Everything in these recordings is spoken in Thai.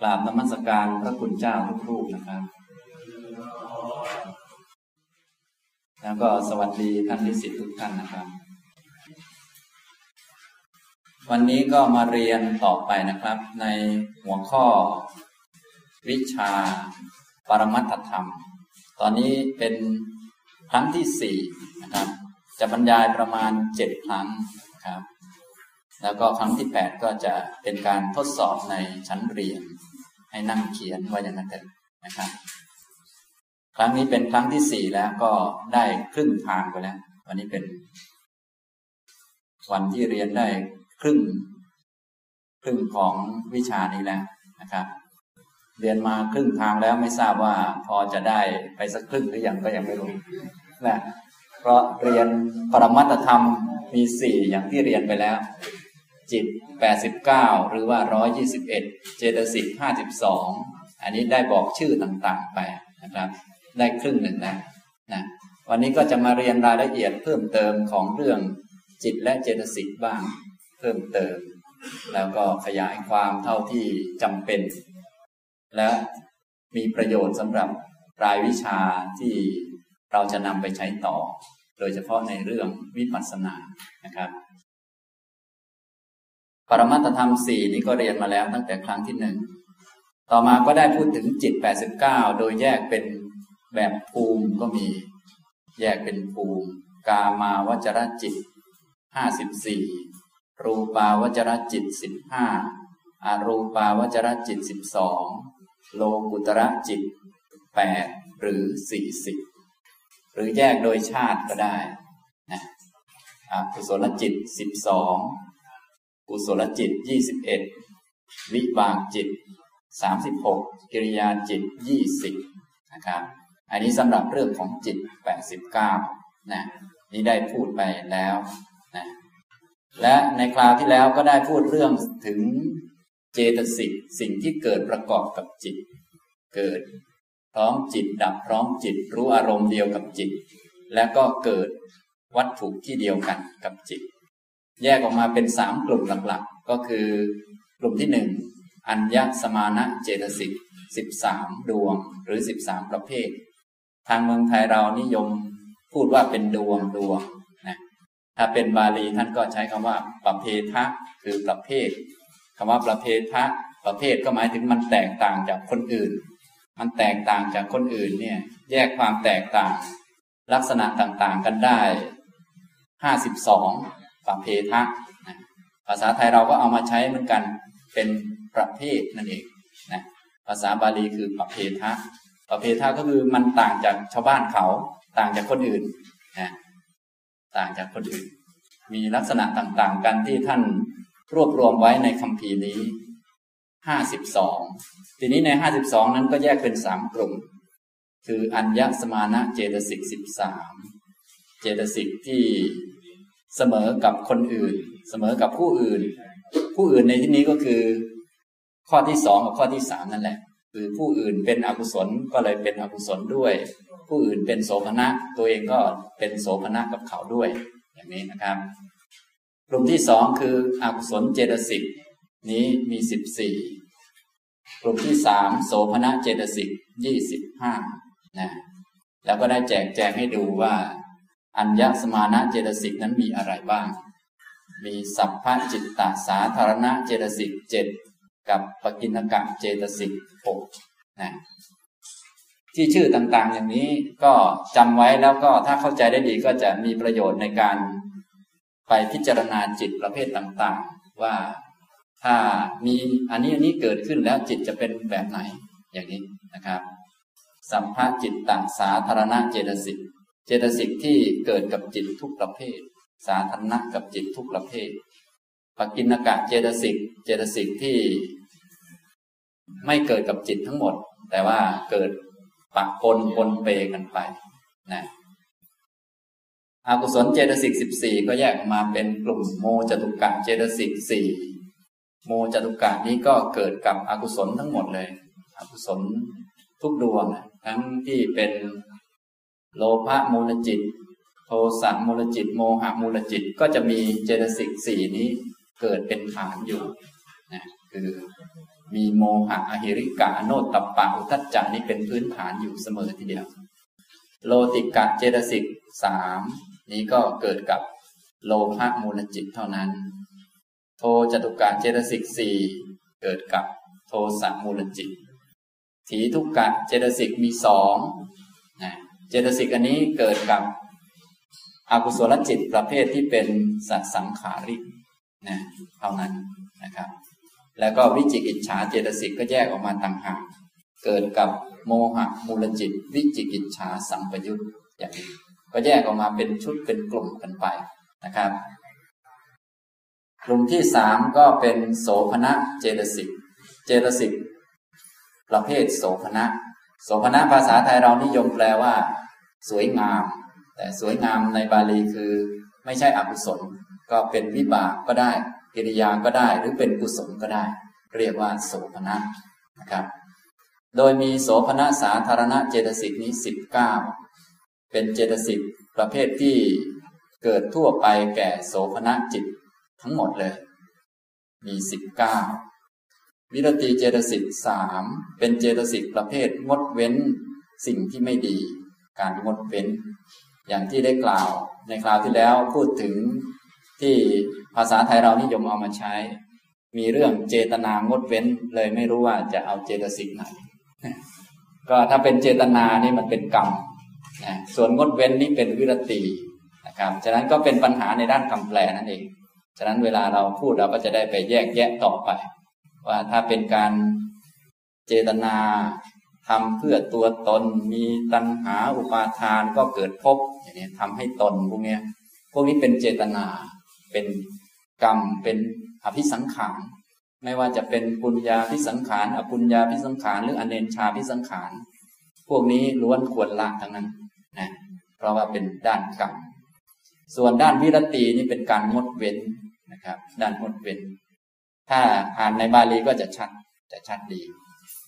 กราบนมัสการพระคุณเจ้าทุกรูปนะครับ แล้วก็สวัสดีท่านนิสิตทุกท่านนะครับ วันนี้ก็มาเรียนต่อไปนะครับ ในหัวข้อ วิชาปรมัตถธรรม ตอนนี้เป็นครั้งที่สี่นะครับ จะบรรยายประมาณเจ็ดครั้งครับแล้วก็ครั้งที่แปดก็จะเป็นการทดสอบในชั้นเรียน ให้นั่งเขียนไว้อย่างนั้นเถอะนะครับ ครั้งนี้เป็นครั้งที่สี่แล้วก็ได้ครึ่งทางไปแล้ว วันนี้เป็น วันที่เรียนได้ครึ่ง ครึ่งของวิชานี้แล้วนะครับ เรียนมาครึ่งทางแล้วไม่ทราบว่าพอจะได้ไปสักครึ่งหรือยังก็ยังไม่รู้นะเพราะเรียนปรมัตธรรมมีสี่อย่างที่เรียนไปแล้ว จิต 89 หรือว่า 121 เจตสิก 52 อันนี้ได้บอกชื่อต่างๆไปนะครับ ได้ครึ่งหนึ่งแล้วนะวันนี้ก็จะมาเรียนรายละเอียดเพิ่มเติมของเรื่องจิตและเจตสิกบ้าง เพิ่มเติม แล้วก็ขยายความเท่าที่จำเป็น และมีประโยชน์สำหรับรายวิชาที่เราจะนำไปใช้ต่อ โดยเฉพาะในเรื่องวิปัสสนานะครับ ปรมัตธรรมสี่นี้ก็เรียนมาแล้วตั้งแต่ครั้งที่หนึ่งต่อมาก็ได้พูดถึงจิตแปดสิบเก้าโดยแยกเป็นแบบภูมิก็มี แยกเป็นภูมิ กามาวจรจิตห้าสิบสี่รูปาวจรจิตสิบห้าอารูปาวจรจิตสิบสองโลกุตระจิตแปดหรือสี่สิบหรือแยกโดยชาติก็ได้นะกุศลจิตสิบสอง กุศลจิตยี่สิบเอ็ดวิบากจิตสามสิบหกกิริยาจิตยี่สิบนะครับ อันนี้สำหรับเรื่องของจิตแปดสิบเก้านะนี่ได้พูดไปแล้วนะและในคราวที่แล้วก็ได้พูดเรื่องถึงเจตสิกสิ่งที่เกิดประกอบกับจิต เกิดพร้อมจิตดับพร้อมจิตรู้อารมณ์เดียวกับจิต แล้วก็เกิดวัตถุที่เดียวกันกับจิต แยกออกมาเป็นสามกลุ่มหลักๆ ก็คือกลุ่มที่หนึ่งอัญญสมานะเจตสิกสิบสามดวงหรือสิบสามประเภท ทางเมืองไทยเรานิยมพูดว่าเป็นดวงดวงนะถ้าเป็นบาลีท่านก็ใช้คำว่าประเพทะคือประเภทคำว่าประเพทะประเภทก็หมายถึงมันแตกต่างจากคนอื่น มันแตกต่างจากคนอื่นเนี่ยแยกความแตกต่าง ลักษณะต่างๆกันได้ห้าสิบสอง ปะเพทะนะภาษาไทยเราก็เอามาใช้เหมือนกันเป็นประเภทนั่นเองนะภาษาบาลีคือปะเพทะปะเพทะก็คือมันต่างจากชาวบ้านเขา ต่างจากคนอื่นนะต่างจากคนอื่น มีลักษณะต่างๆ กันที่ท่านรวบรวมไว้ในคำพีนี้ห้าสิบสองทีนี้ในห้าสิบสองนั้นก็แยกเป็นสามกลุ่ม คืออัญญสมานะเจตสิกสิบสามเจตสิกที่ เสมอกับคนอื่น เสมอกับผู้อื่น ผู้อื่นในที่นี้ก็คือ ข้อที่สองกับข้อที่สามนั่นแหละ คือผู้อื่นเป็นอกุศลก็เลยเป็นอกุศลด้วย ผู้อื่นเป็นโสภณะตัวเองก็เป็นโสภณะกับเขาด้วย อย่างนี้นะครับ กลุ่มที่สองคืออกุศลเจตสิกนี้มีสิบสี่กลุ่มที่สามโสภณะเจตสิกยี่สิบห้านะแล้วก็ได้แจกแจงให้ดูว่า อัญญสมานะเจตสิกนั้นมีอะไรบ้าง มีสัพพะจิตตสาธารณะเจตสิกเจ็ดกับปกินกะเจตสิกหกนะที่ชื่อต่างๆ อย่างนี้ก็จำไว้แล้วก็ถ้าเข้าใจได้ดีก็จะมีประโยชน์ในการไปพิจารณาจิตประเภทต่างๆ ว่าถ้ามีอันนี้อันนี้เกิดขึ้นแล้วจิตจะเป็นแบบไหนอย่างนี้นะครับ สัมภาจิตตสาธารณะเจตสิก เจตสิกที่เกิดกับจิตทุกประเภท สาธารณะกับจิตทุกประเภทปกินกะเจตสิก เจตสิกที่ไม่เกิดกับจิตทั้งหมด แต่ว่าเกิดปะปนปนเปกันไปนะอากุศลเจตสิกสิบสี่ก็แยกออกมาเป็นกลุ่มโมจตุกะเจตสิกสี่โมจตุกะนี้ก็เกิดกับอกุศลทั้งหมดเลย อกุศลทุกดวงทั้งที่เป็น โลภะมูลจิต โทสะมูลจิต โมหะมูลจิตก็จะมีเจตสิกสี่นี้เกิดเป็นฐานอยู่นะคือมีโมหะอหิริกะโนตตปปะอุทัจจานี่เป็นพื้นฐานอยู่เสมอทีเดียว โลติกะเจตสิกสามนี้ก็เกิดกับโลภะมูลจิตเท่านั้น โทจตุกะเจตสิกสี่เกิดกับโทสะมูลจิตถีทุกกะเจตสิกมีสอง เจตสิกอันนี้เกิดกับอกุศลจิตประเภทที่เป็นสัสังขาริกนะเท่านั้นนะครับ แล้วก็วิจิกิจฉาเจตสิกก็แยกออกมาต่างหากเกิดกับโมหะมูลจิต วิจิกิจฉาสัมปยุตอย่างนี้ก็แยกออกมาเป็นชุดเป็นกลุ่มกันไปนะครับ กลุ่มที่สามก็เป็นโสภณะเจตสิกเจตสิกประเภทโสภณะ โสภณะภาษาไทยเรานิยมแปลว่า สวยงาม แต่สวยงามในบาลีคือ ไม่ใช่อกุศล ก็เป็นวิบากก็ได้ กิริยาก็ได้หรือเป็นกุศลก็ได้ เรียกว่าโสภณะนะครับ โดยมีโสภณะสาธารณะเจตสิกนี้สิบเก้าเป็นเจตสิกประเภทที่เกิดทั่วไปแก่โสภณะจิตทั้งหมดเลย มีสิบเก้า วิรติเจตสิกสามเป็นเจตสิกประเภทงดเว้นสิ่งที่ไม่ดี การงดเว้น อย่างที่ได้กล่าวในคราวที่แล้วพูดถึงที่ภาษาไทยเรานิยมเอามาใช้ มีเรื่องเจตนางดเว้นเลยไม่รู้ว่าจะเอาเจตสิกไหนก็ถ้าเป็นเจตนานี่มันเป็นกรรมนะส่วนงดเว้นนี่เป็นวิรตินะครับฉะนั้นก็เป็นปัญหาในด้านคำแปลนั่นเอง ฉะนั้นเวลาเราพูดเราก็จะได้ไปแยกแยะต่อไป ว่าถ้าเป็นการเจตนาทำเพื่อตัวตนมีตัณหาอุปาทานก็เกิดภพอย่างนี้ทำให้ตนพวกนี้พวกนี้เป็นเจตนาเป็นกรรมเป็นอภิสังขารไม่ว่าจะเป็นปุญญาพิสังขารอปุญญาพิสังขารหรืออเนนชาพิสังขารพวกนี้ล้วนควรละทั้งนั้นนะเพราะว่าเป็นด้านกรรมส่วนด้านวิรตินี่เป็นการงดเว้นนะครับ ด้านงดเว้น ถ้าอ่านในบาลีก็จะชัดจะชัดดี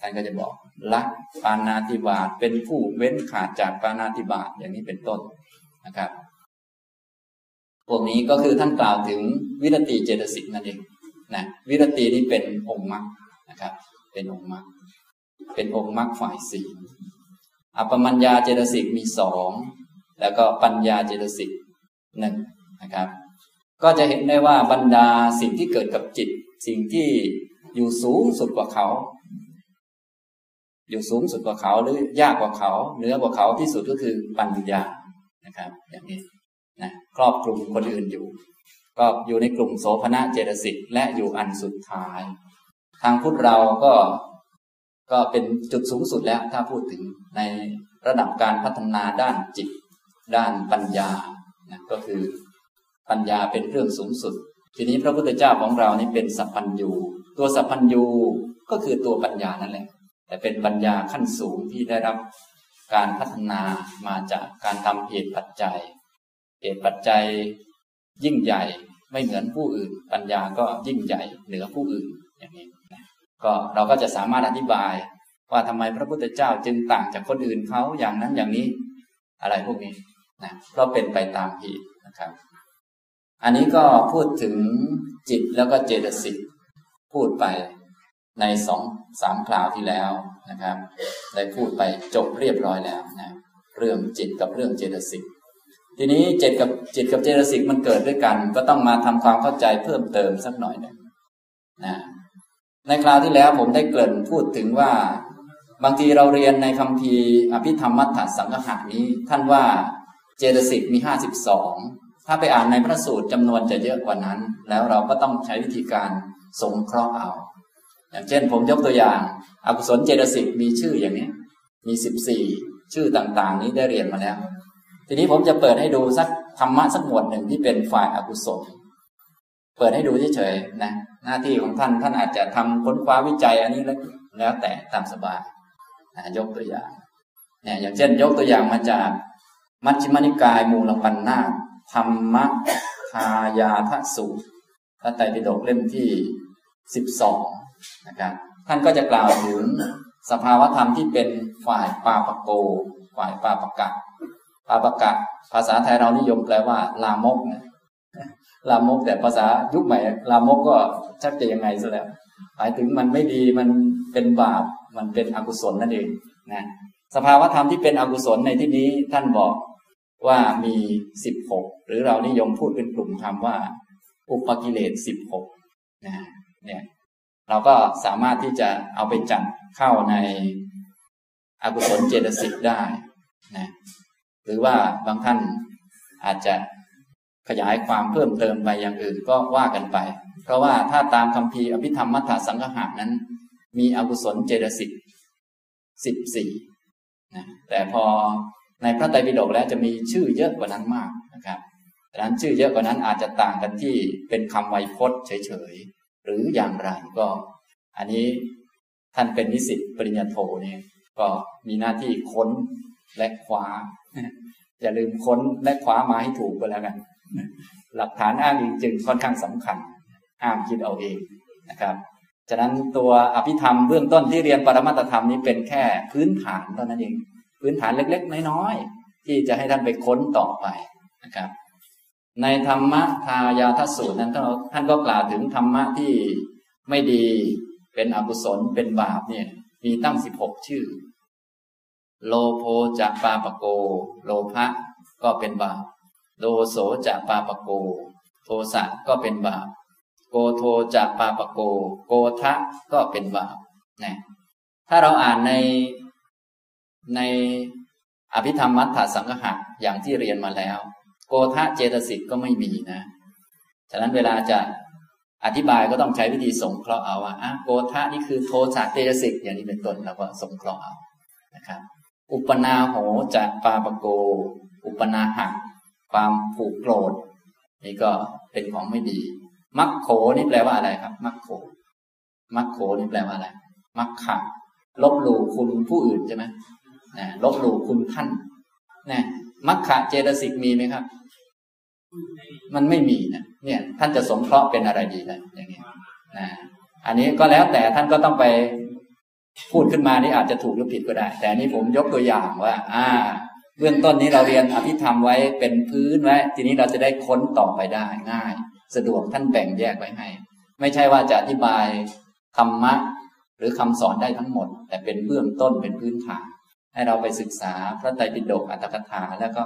ท่านก็จะบอกละปานาติบาตเป็นผู้เว้นขาดจากปานาติบาตอย่างนี้เป็นต้นนะครับ พวกนี้ก็คือท่านกล่าวถึงวิรติเจตสิกนั่นเองนะวิรตินี้เป็นองค์มรรคนะครับ เป็นองค์มรรคเป็นองค์มรรคฝ่ายสีอัปมัญญาเจตสิกมีสองแล้วก็ปัญญาเจตสิกหนึ่งนะครับ ก็จะเห็นได้ว่าบรรดาสิ่งที่เกิดกับจิต สิ่งที่อยู่สูงสุดกว่าเขา อยู่สูงสุดกว่าเขาหรือยากกว่าเขาเหนือกว่าเขาที่สุดก็คือปัญญานะครับ อย่างนี้นะครอบคลุมคนอื่นอยู่ ก็อยู่ในกลุ่มโสภณะเจตสิกและอยู่อันสุดท้าย ทางพุทธเราก็ก็เป็นจุดสูงสุดแล้วถ้าพูดถึงในระดับการพัฒนาด้านจิต ด้านปัญญานะก็คือปัญญาเป็นเรื่องสูงสุด ทีนี้พระพุทธเจ้าของเรานี่เป็นสัพพัญญูตัวสัพพัญญูก็คือตัวปัญญานั่นแหละ แต่เป็นปัญญาขั้นสูงที่ได้รับการพัฒนามาจากการทำเหตุปัจจัย เหตุปัจจัย ยิ่งใหญ่ไม่เหมือนผู้อื่น ปัญญาก็ยิ่งใหญ่เหนือผู้อื่นอย่างนี้ก็เราก็จะสามารถอธิบายว่าทำไมพระพุทธเจ้าจึงต่างจากคนอื่นเขาอย่างนั้นอย่างนี้ อะไรพวกนี้นะเพราะเป็นไปตามเหตุนะครับ อันนี้ก็พูดถึงจิตแล้วก็เจตสิกพูดไปในสองสามคราวที่แล้วนะครับ ได้พูดไปจบเรียบร้อยแล้วนะเรื่องจิตกับเรื่องเจตสิกทีนี้จิตกับจิตกับเจตสิกมันเกิดด้วยกัน ก็ต้องมาทำความเข้าใจเพิ่มเติมสักหน่อยหนึ่งนะในคราวที่แล้วผมได้เกริ่นพูดถึงว่า บางทีเราเรียนในคำพีอภิธรรมมัทธสังหะนี้ ท่านว่าเจตสิกมีห้าสิบสอง ถ้าไปอ่านในพระสูตรจำนวนจะเยอะกว่านั้น แล้วเราก็ต้องใช้วิธีการสงเคราะห์เอา อย่างเช่นผมยกตัวอย่างอากุศลเจตสิกมีชื่ออย่างนี้มีสิบสี่ชื่อต่างๆ นี้ได้เรียนมาแล้ว ทีนี้ผมจะเปิดให้ดูสักธรรมะสักหมวดหนึ่งที่เป็นฝ่ายอากุศลเปิดให้ดูเฉยๆนะหน้าที่ของท่านท่านอาจจะทำค้นคว้าวิจัยอันนี้แล้วแต่ตามสบายนะยกตัวอย่างเนี่ยอย่างเช่น ยกตัวอย่างมาจากมัชฌิมานิกายมูลปัญนา ธรรมะทายาทสูตรพระไตรปิฎกเล่มที่สิบสองนะครับท่านก็จะกล่าวถึงสภาวธรรมที่เป็นฝ่ายปาปโก ฝ่ายปาปกะปาปกะ ภาษาไทยเรานิยมแปลว่า ลามกนะลามกแต่ภาษายุคใหม่ ลามกก็ชักจะยังไงซะแล้วหมายถึงมันไม่ดีมันเป็นบาปมันเป็นอกุศลนั่นเองนะสภาวธรรมที่เป็นอกุศลในที่นี้ท่านบอก ว่ามีสิบหกหรือเรานิยมพูดเป็นกลุ่มธรรมว่า อุปกิเลสสิบหกนะเนี่ยเราก็สามารถที่จะเอาไปจัดเข้าในอกุศลเจตสิกได้นะหรือว่าบางท่านอาจจะขยายความเพิ่มเติมไปอย่างอื่นก็ว่ากันไป เพราะว่าถ้าตามคำพีอภิธรรมมัทธสังหะนั้น มีอกุศลเจตสิกสิบสี่นะแต่พอ ในพระไตรปิฎกแล้วจะมีชื่อเยอะกว่านั้นมากนะครับดังนั้นชื่อเยอะกว่านั้นอาจจะต่างกันที่เป็นคำไวยพจน์เฉยๆ หรืออย่างไรก็ อันนี้ท่านเป็นนิสิตปริญญาโทเนี่ยก็มีหน้าที่ค้นและคว้า อย่าลืมค้นและคว้ามาให้ถูกก็แล้วกัน หลักฐานอ้างอิงจึงค่อนข้างสำคัญห้ามคิดเอาเองนะครับฉะนั้นตัวอภิธรรมเบื้องต้นที่เรียนปรมัตธรรมนี้เป็นแค่พื้นฐานเท่านั้นเอง พื้นฐานเล็ก ๆ น้อยๆที่จะให้ท่านไปค้นต่อไปนะครับ ในธรรมะทายาทสูตรนั้นท่านก็กล่าวถึงธรรมะที่ไม่ดีเป็นอกุศลเป็นบาปเนี่ย มีตั้งสิบหกชื่อ โลโภจะปาปโก โลภะก็เป็นบาปโลโสจะปาปโก โทสะก็เป็นบาป โกโทจะปาปโก โกทะก็เป็นบาปนะถ้าเราอ่านใน ในอภิธรรมมัทธสังหะอย่างที่เรียนมาแล้ว โกทะเจตสิกก็ไม่มีนะ ฉะนั้นเวลาจะอธิบายก็ต้องใช้วิธีสงเคราะห์เอาว่าโกทะนี่คือโทสะเจตสิกอย่างนี้เป็นต้นเราก็สงเคราะห์เอานะครับอุปนาโหจะปาปโก อุปนาหักความผูกโกรธนี่ก็เป็นของไม่ดี มักโขนี่แปลว่าอะไรครับ มักโข มักโขนี่แปลว่าอะไร มักขะลบหลู่คุณผู้อื่นใช่ไหม นะลบหลู่คุณท่านนะมัคคะเจตสิกมีไหมครับ มันไม่มีนะเนี่ย ท่านจะสงเคราะห์เป็นอะไรดีเลยอย่างนี้นะอันนี้ก็แล้วแต่ท่านก็ต้องไปพูดขึ้นมานี่อาจจะถูกหรือผิดก็ได้ แต่นี้ผมยกตัวอย่างว่า อ่า เบื้องต้นนี้เราเรียนอภิธรรมไว้เป็นพื้นไว้ ทีนี้เราจะได้ค้นต่อไปได้ง่าย สะดวกท่านแบ่งแยกไว้ให้ ไม่ใช่ว่าจะอธิบายธรรมะหรือคำสอนได้ทั้งหมด แต่เป็นเบื้องต้นเป็นพื้นฐาน ให้เราไปศึกษาพระไตรปิฎกอัตถกถา แล้วก็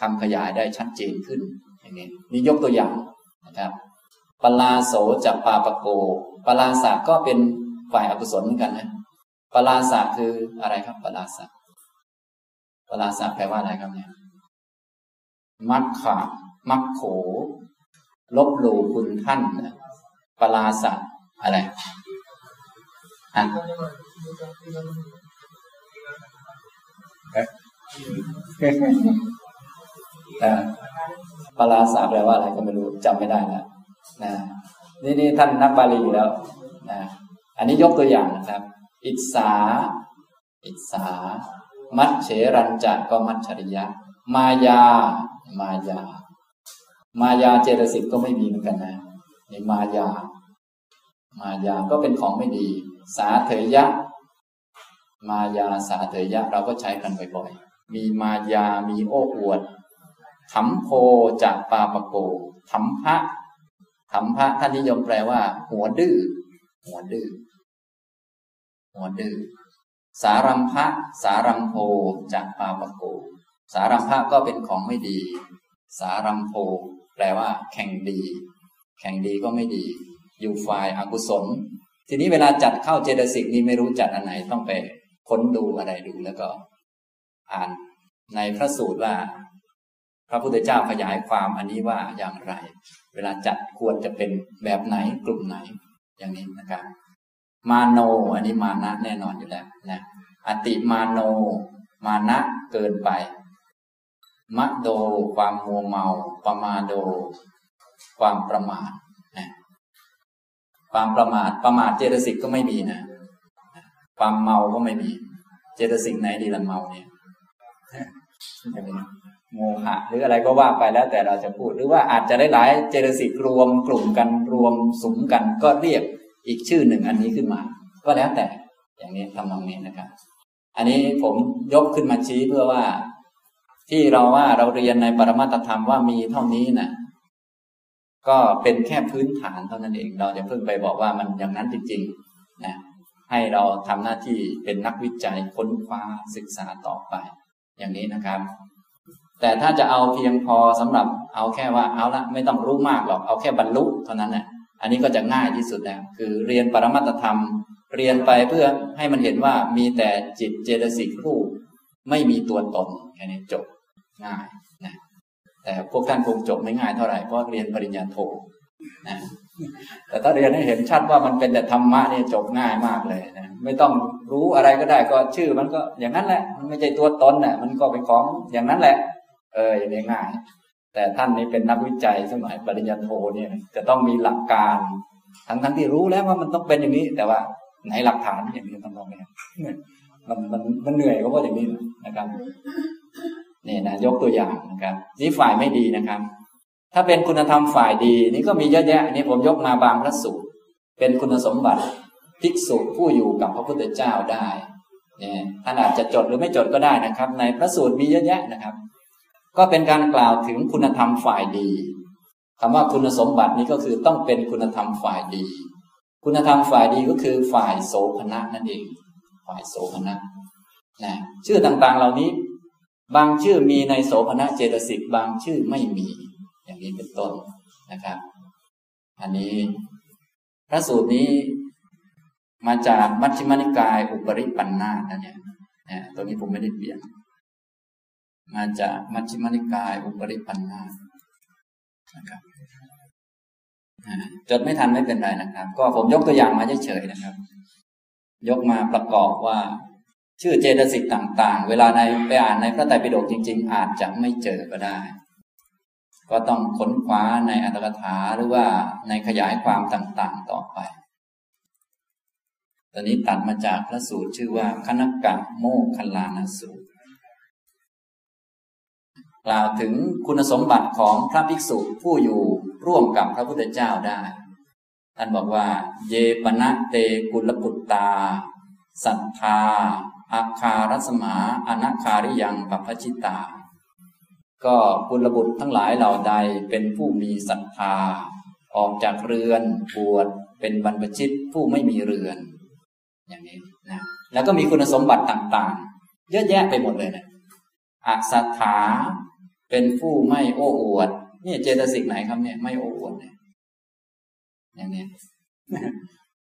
คำขยายได้ชัดเจนขึ้น อย่างนี้นี่ยกตัวอย่างนะครับปลาโสจับปาปโกปลาสะก็เป็นฝ่ายอกุศลเหมือนกันนะปลาสะคืออะไรครับปลาสะปลาสะแปลว่าอะไรครับเนี่ยมักขะมักโข ลบหลู่คุณท่านปลาสะอะไรอะ ปราสาแปลว่าอะไรก็ไม่รู้จำไม่ได้แล้วนะนี่นี่ท่านนักบาลีแล้วนะอันนี้ยกตัวอย่างนะครับ อิสา อิสา มัชเฉรันจะก็มัชชริยะ มายา มายา มายาเจตสิกก็ไม่มีเหมือนกันนะนี่มายา มายาก็เป็นของไม่ดี สาเถยะ มายาสาเถยะ เราก็ใช้กันบ่อยๆ มีมายา มีโอ้อวดถมโพจากปาปโกถมพระถมพระท่านนิยมแปลว่า หัวดื้อ หัวดื้อ หัวดื้อ สารัมพะ สารัมโพจากปาปโก สารัมพะก็เป็นของไม่ดี สารัมโพแปลว่า แข่งดี แข่งดีก็ไม่ดี อยู่ฝ่ายอากุศล ทีนี้เวลาจัดเข้าเจตสิกนี่ไม่รู้จัดอันไหนต้องไปค้นดูอะไรดูแล้วก็ อ่านในพระสูตรว่า พระพุทธเจ้าขยายความอันนี้ว่าอย่างไร เวลาจัดควรจะเป็นแบบไหนกลุ่มไหน อย่างนี้นะครับ มาโน อันนี้มานะแน่นอนอยู่แล้วนะอติมาโน มานะเกินไปมะโด ความมัวเมาปมาโด ความประมาทนะความประมาทประมาทเจตสิกก็ไม่มีนะ ความเมาก็ไม่มี เจตสิกไหนดีละเมาเนี่ย โมหะหรืออะไรก็ว่าไปแล้วแต่เราจะพูด หรือว่าอาจจะได้หลายเจตสิกรวมกลุ่มกันรวมสุมกันก็เรียกอีกชื่อหนึ่งอันนี้ขึ้นมา ก็แล้วแต่อย่างนี้ทำนองนี้นะครับ อันนี้ผมยกขึ้นมาชี้เพื่อว่า ที่เราว่าเราเรียนในปรมาตธรรมว่ามีเท่านี้นะก็เป็นแค่พื้นฐานเท่านั้นเอง เราจะเพิ่งไปบอกว่ามันอย่างนั้นจริงๆนะให้เราทำหน้าที่เป็นนักวิจัยค้นคว้าศึกษาต่อไป อย่างนี้นะครับ แต่ถ้าจะเอาเพียงพอสำหรับเอาแค่ว่าเอาละไม่ต้องรู้มากหรอกเอาแค่บรรลุเท่านั้นนะอันนี้ก็จะง่ายที่สุดแล้วคือเรียนปรมัตธรรม เรียนไปเพื่อให้มันเห็นว่ามีแต่จิตเจตสิกรูปไม่มีตัวตนแค่นี้จบง่ายนะแต่พวกท่านคงจบไม่ง่ายเท่าไหร่เพราะเรียนปริญญาโทนะแต่ถ้าเรียนให้เห็นชัดว่ามันเป็นแต่ธรรมะเนี่ยจบง่ายมากเลยนะไม่ต้อง รู้อะไรก็ได้ก็ชื่อมันก็อย่างนั้นแหละ มันไม่ใช่ตัวตนน่ะ มันก็เป็นของอย่างนั้นแหละ เอออย่างง่ายแต่ท่านนี้เป็นนักวิจัยสมัยปริญญาโทเนี่ยจะต้องมีหลักการ ทั้งทั้งที่รู้แล้วว่ามันต้องเป็นอย่างนี้ แต่ว่าไหนหลักฐานอย่างนี้ต้องลองเนี่ยมันมันมันเหนื่อยก็เพราะอย่างนี้นะครับนี่นะยกตัวอย่างนะครับ นี่ฝ่ายไม่ดีนะครับ ถ้าเป็นคุณธรรมฝ่ายดี นี่ก็มีเยอะแยะนี่ผมยกมาบางพระสูตรเป็นคุณสมบัติ ภิกษุผู้อยู่กับพระพุทธเจ้าได้เนี่ยท่านอาจจะจดหรือไม่จดก็ได้นะครับ ในพระสูตรมีเยอะแยะนะครับ ก็เป็นการกล่าวถึงคุณธรรมฝ่ายดีคำว่าคุณสมบัตินี้ก็คือต้องเป็นคุณธรรมฝ่ายดี คุณธรรมฝ่ายดีก็คือฝ่ายโสภณะนั่นเอง ฝ่ายโสภณะนะชื่อต่างๆเหล่านี้ บางชื่อมีในโสภณะเจตสิกบางชื่อไม่มี อย่างนี้เป็นต้นนะครับ อันนี้พระสูตรนี้ มาจากมัชฌิมานิกาย อุปริปันธาตนะเนี่ยนะตรงนี้ผมไม่ได้เปลี่ยน มาจากมัชฌิมานิกาย อุปริปันธาตนะครับจดไม่ทันไม่เป็นไรนะครับ ก็ผมยกตัวอย่างมาเฉยๆนะครับ ยกมาประกอบว่า ชื่อเจตสิกต่าง ๆ เวลาในไปอ่านในพระไตรปิฎกจริง ๆ อาจจะไม่เจอก็ได้ ก็ต้องค้นคว้าในอัตถกถาหรือว่าในขยายความต่างๆ ต่อไป อนนี้ตัดมาจากพระสูตรชื่อว่าคณกะโมคคลานสูตร กล่าวถึงคุณสมบัติของพระภิกษุผู้อยู่ร่วมกับพระพุทธเจ้าได้ ท่านบอกว่า เยปณะเตกุลปุตตาศรัทธาอาคารัสมาอนาคาริยังปัพชิตา ก็กุลบุตรทั้งหลายเหล่าใดเป็นผู้มีศรัทธา ออกจากเรือนบวชเป็นบรรพชิตผู้ไม่มีเรือน อย่างนี้นะแล้วก็มีคุณสมบัติต่างๆ เยอะแยะไปหมดเลยนะอัศรัทธาเป็นผู้ไม่โอ้อวดนี่เจตสิกไหนครับเนี่ย ไม่โอ้อวดเนี่ยอย่างนี้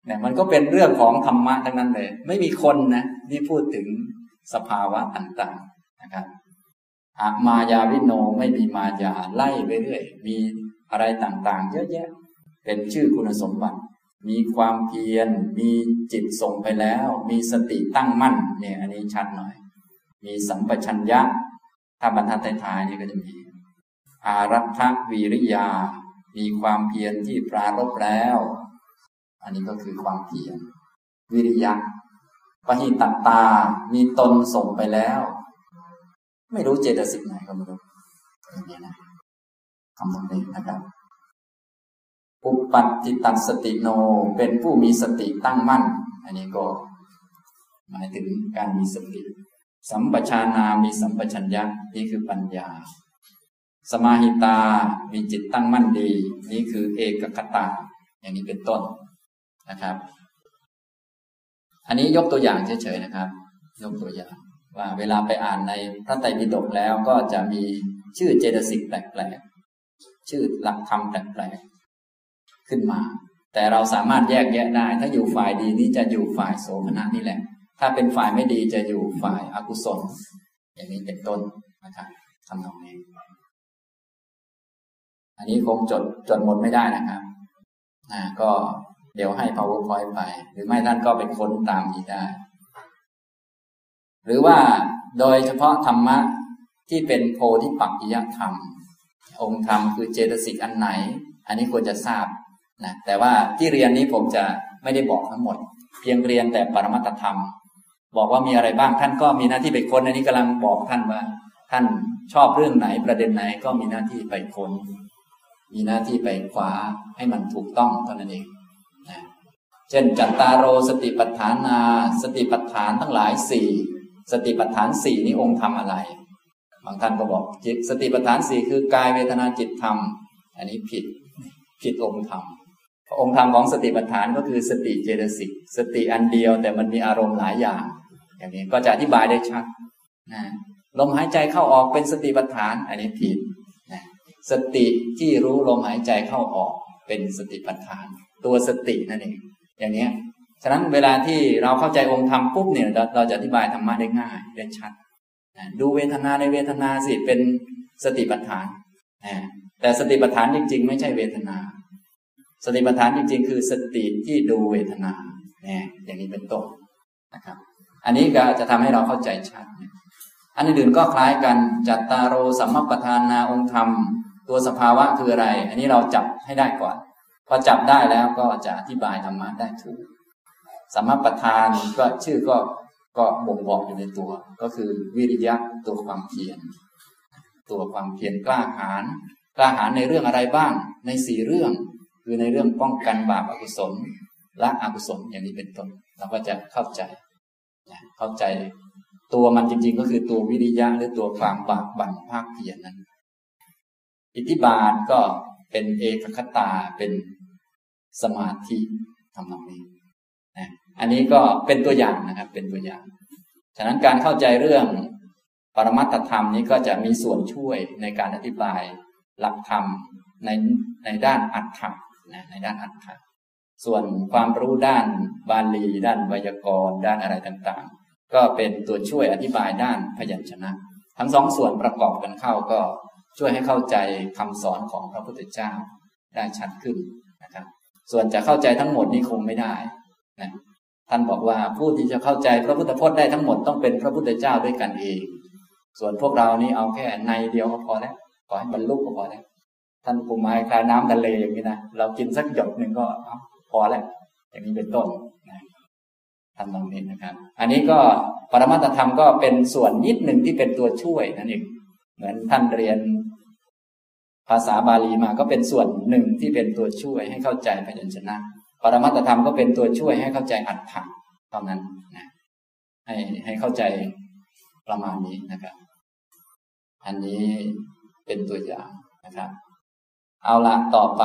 เนี่ยมันก็เป็นเรื่องของธรรมะทั้งนั้นเลย ไม่มีคนนะนี่พูดถึงสภาวะต่างๆนะครับอามายาวิโนไม่มีมายาไล่ไปเรื่อยมีอะไรต่างๆ เยอะแยะ เป็นชื่อคุณสมบัติ มีความเพียร มีจิตส่งไปแล้ว มีสติตั้งมั่นเนี่ยอันนี้ชัดหน่อย มีสัมปชัญญะ ถ้าบรรทัดท้ายๆนี่ก็จะมี อารัฐวิริยา มีความเพียรที่ปรารบแล้ว อันนี้ก็คือความเพียร วิริยะปหิตตตามีตนส่งไปแล้ว ไม่รู้เจตสิกไหนก็ไม่รู้อย่างนี้นะคำตรงนี้นะครับ อุปัติตัสติโนเป็นผู้มีสติตั้งมั่น อันนี้ก็ หมายถึงการมีสติ สัมปชานามีสัมปชัญญะนี่คือปัญญา สมาหิตามีจิตตั้งมั่นดี นี่คือเอกคตาอย่างนี้เป็นต้นนะครับ อันนี้ยกตัวอย่างเฉยๆนะครับ ยกตัวอย่างว่าเวลาไปอ่านในพระไตรปิฎกแล้วก็จะมีชื่อเจตสิกแปลกๆชื่อหลักธรรมแปลก ขึ้นมา แต่เราสามารถแยกแยะได้ ถ้าอยู่ฝ่ายดีนี้จะอยู่ฝ่ายโสมนัสนี่แหละ ถ้าเป็นฝ่ายไม่ดีจะอยู่ฝ่ายอากุศล อย่างนี้เป็นต้นนะครับทำตรงนี้ อันนี้คงจดจดหมดไม่ได้นะครับอ่าก็เดี๋ยวให้ powerpoint ไป หรือไม่ท่านก็ไปค้นตามนี้ได้ หรือว่าโดยเฉพาะธรรมะที่เป็นโพธิปักจิยธรรม องค์ธรรมคือเจตสิกอันไหน อันนี้ควรจะทราบ นะแต่ว่าที่เรียนนี้ผมจะไม่ได้บอกทั้งหมด เพียงเรียนแต่ปรมัตธรรม บอกว่ามีอะไรบ้างท่านก็มีหน้าที่ไปค้นอันนี้กำลังบอกท่านว่า ท่านชอบเรื่องไหนประเด็นไหนก็มีหน้าที่ไปค้น มีหน้าที่ไปคว้าให้มันถูกต้องเท่านั้นเองเช่นจัตตารโรสติปัฏฐานา สติปัฏฐานทั้งหลายสี่สติปัฏฐานสี่นี้องค์ทำอะไร บางท่านก็บอกจิตสติปัฏฐานสี่คือกายเวทนาจิตธรรม อันนี้ผิดผิดองค์ธรรม องค์ธรรมของสติปัฏฐานก็คือสติเจตสิกสติอันเดียวแต่มันมีอารมณ์หลายอย่าง อย่างนี้ก็จะอธิบายได้ชัดนะลมหายใจเข้าออกเป็นสติปัฏฐาน อันนี้ผิดนะสติที่รู้ลมหายใจเข้าออกเป็นสติปัฏฐาน ตัวสตินั่นเองอย่างนี้ฉะนั้นเวลาที่เราเข้าใจองค์ธรรมปุ๊บเนี่ยเราเราจะอธิบายธรรมะได้ง่ายได้ชัดนะดูเวทนาในเวทนาสิเป็นสติปัฏฐานนะแต่สติปัฏฐานจริง ๆ ไม่ใช่เวทนา สติปัฏฐานจริง ๆ คือสติที่ดูเวทนาเนี่ยอย่างนี้เป็นต้นนะครับ อันนี้ก็จะทำให้เราเข้าใจชัด อันอื่นๆก็คล้ายกันจัตตารโอสัมมปทานนาองค์ธรรม ตัวสภาวะคืออะไร อันนี้เราจับให้ได้ก่อน พอจับได้แล้วก็จะอธิบายธรรมะได้ถูกสัมมปทานก็ชื่อก็ก็บ่งบอกอยู่ในตัว ก็คือวิริยะตัวความเพียรตัวความเพียรกล้าหาญกล้าหาญในเรื่องอะไรบ้าง ในสี่เรื่อง คือในเรื่องป้องกันบาปอกุศลละอกุศลอย่างนี้เป็นต้นเราก็จะเข้าใจเข้าใจตัวมันจริง ๆ ก็คือตัววิริยะหรือตัวความบากบั่นภาคเพียรนั้น อิทธิบาทก็เป็นเอกคตาเป็นสมาธิทำนองนี้นะอันนี้ก็เป็นตัวอย่างนะครับ เป็นตัวอย่าง ฉะนั้นการเข้าใจเรื่องปรมัตถธรรมนี้ก็จะมีส่วนช่วยในการอธิบายหลักธรรมในในด้านอัตถะ นะในด้านอัตถะส่วนความรู้ด้านบาลีด้านไวยากรณ์ด้านอะไรต่างๆ ก็เป็นตัวช่วยอธิบายด้านพยัญชนะ ทั้งสองส่วนประกอบกันเข้าก็ช่วยให้เข้าใจคำสอนของพระพุทธเจ้าได้ชัดขึ้นนะครับ ส่วนจะเข้าใจทั้งหมดนี้คงไม่ได้นะท่านบอกว่าผู้ที่จะเข้าใจพระพุทธพจน์ได้ทั้งหมดต้องเป็นพระพุทธเจ้าด้วยกันเอง ส่วนพวกเรานี่เอาแค่ในเดียวก็พอแล้วขอให้บรรลุก็พอแล้ว ท่านปูไม้คลายน้ำทะเลอย่างนี้นะเรากินสักหยดหนึ่งก็พอแล้วอย่างนี้เป็นต้นนะทำตรงนี้นะครับ อันนี้ก็ปรมัตธรรมก็เป็นส่วนนิดหนึ่งที่เป็นตัวช่วยนั่นเองเหมือนท่านเรียนภาษาบาลีมาก็เป็นส่วนหนึ่งที่เป็นตัวช่วยให้เข้าใจพยัญชนะ ปรมัตธรรมก็เป็นตัวช่วยให้เข้าใจอัตถะเท่านั้นนะให้ให้เข้าใจประมาณนี้นะครับ อันนี้เป็นตัวอย่างนะครับ เอาละต่อไป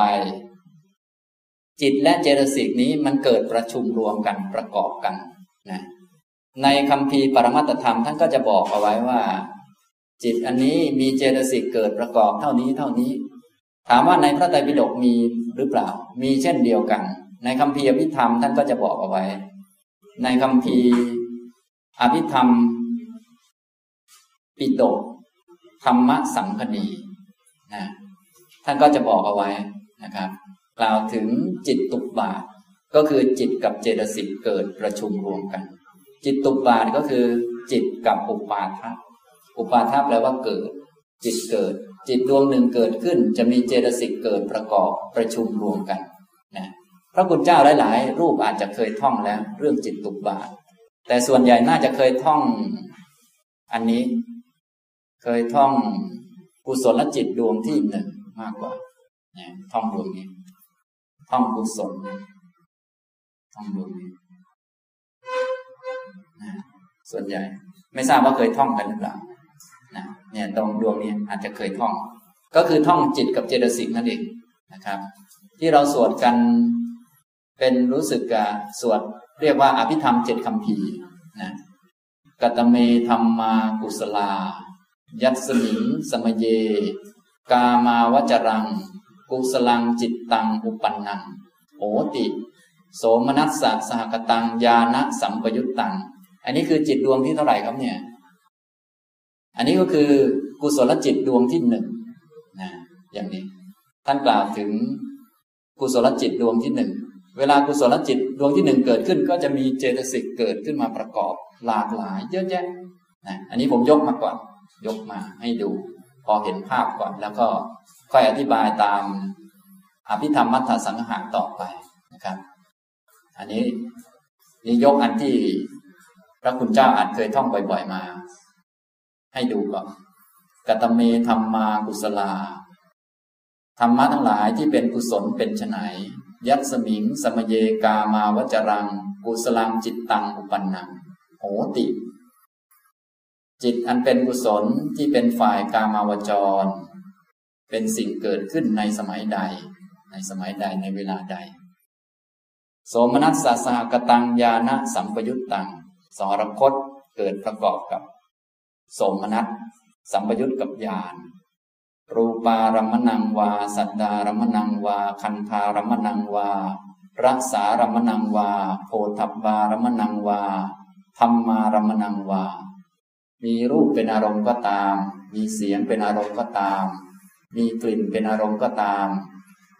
จิตและเจตสิกนี้มันเกิดประชุมรวมกันประกอบกันนะในคำพีปรมัตธรรมท่านก็จะบอกเอาไว้ว่า จิตอันนี้มีเจตสิกเกิดประกอบเท่านี้เท่านี้ ถามว่าในพระไตรปิฎกมีหรือเปล่า มีเช่นเดียวกัน ในคำพีอภิธรรมท่านก็จะบอกเอาไว้ ในคำพีอภิธรรม ปิฎกธรรมสังคณีนะ ท่านก็จะบอกเอาไว้นะครับ กล่าวถึงจิตตุบาท ก็คือจิตกับเจตสิกเกิดประชุมรวมกัน จิตตุบาทก็คือ จิตกับอุปาทะอุปาทะแปลว่าเกิด จิตเกิด จิตดวงหนึ่งเกิดขึ้น จะมีเจตสิกเกิดประกอบประชุมรวมกันนะพระคุณเจ้าหลาย ๆ รูปอาจจะเคยท่องแล้ว เรื่องจิตตุบาท แต่ส่วนใหญ่น่าจะเคยท่องอันนี้ เคยท่องกุศลจิตดวงที่หนึ่ง มากกว่านี่ยท่องดวงนี้ท่องกุศลท่องดวงนี้นะส่วนใหญ่ ไม่ทราบว่าเคยท่องกันหรือเปล่านะเนี่ยตรงดวงนี้อาจจะเคยท่อง ก็คือท่องจิตกับเจตสิกนั่นเองนะครับ ที่เราสวดกันเป็นรู้สึกกับสวดเรียกว่าอภิธรรมเจ็ดคำพีนะกัตเมธรรมากุศลา ยัตสมิงสมเย กามาวจรัง กุสลังจิตตังอุปันนังโหติ โสมนัสสะสหกตังญาณสัมปยุตตัง อันนี้คือจิตดวงที่เท่าไหร่ครับเนี่ย อันนี้ก็คือกุศลจิตดวงที่หนึ่งนะอย่างนี้ ท่านกล่าวถึงกุศลจิตดวงที่หนึ่งเวลากุศลจิตดวงที่หนึ่งเกิดขึ้น ก็จะมีเจตสิกเกิดขึ้นมาประกอบหลากหลายเยอะแยะนะอันนี้ผมยกมาก่อน ยกมาให้ดู พอเห็นภาพก่อนแล้วก็ค่อยอธิบายตามอภิธรรมมัทธสังหารต่อไปนะครับ อันนี้นี่ยกอันที่พระคุณเจ้าอาจเคยท่องบ่อย ๆมา ให้ดูก่อนกตเมธรรมากุศลาธรรมะทั้งหลายที่เป็นกุศลเป็นไนยัตสมิง สมเยกามาวจรัง กุศลังจิตตัง อุปันนังโหติ จิตอันเป็นกุศลที่เป็นฝ่ายกามาวจร เป็นสิ่งเกิดขึ้นในสมัยใด ในสมัยใดในเวลาใด โสมนัสสะสหกตังญาณสัมปยุตตังสรคตเกิดประกอบกับ โสมนัสสัมปยุตกับญาณรูปารมณังวา สัตดารมณังวา คันธารมณังวา รักษารมณังวา โพธบารมณังวาธรรมารมณังวา มีรูปเป็นอารมณ์ก็ตาม มีเสียงเป็นอารมณ์ก็ตาม มีกลิ่นเป็นอารมณ์ก็ตาม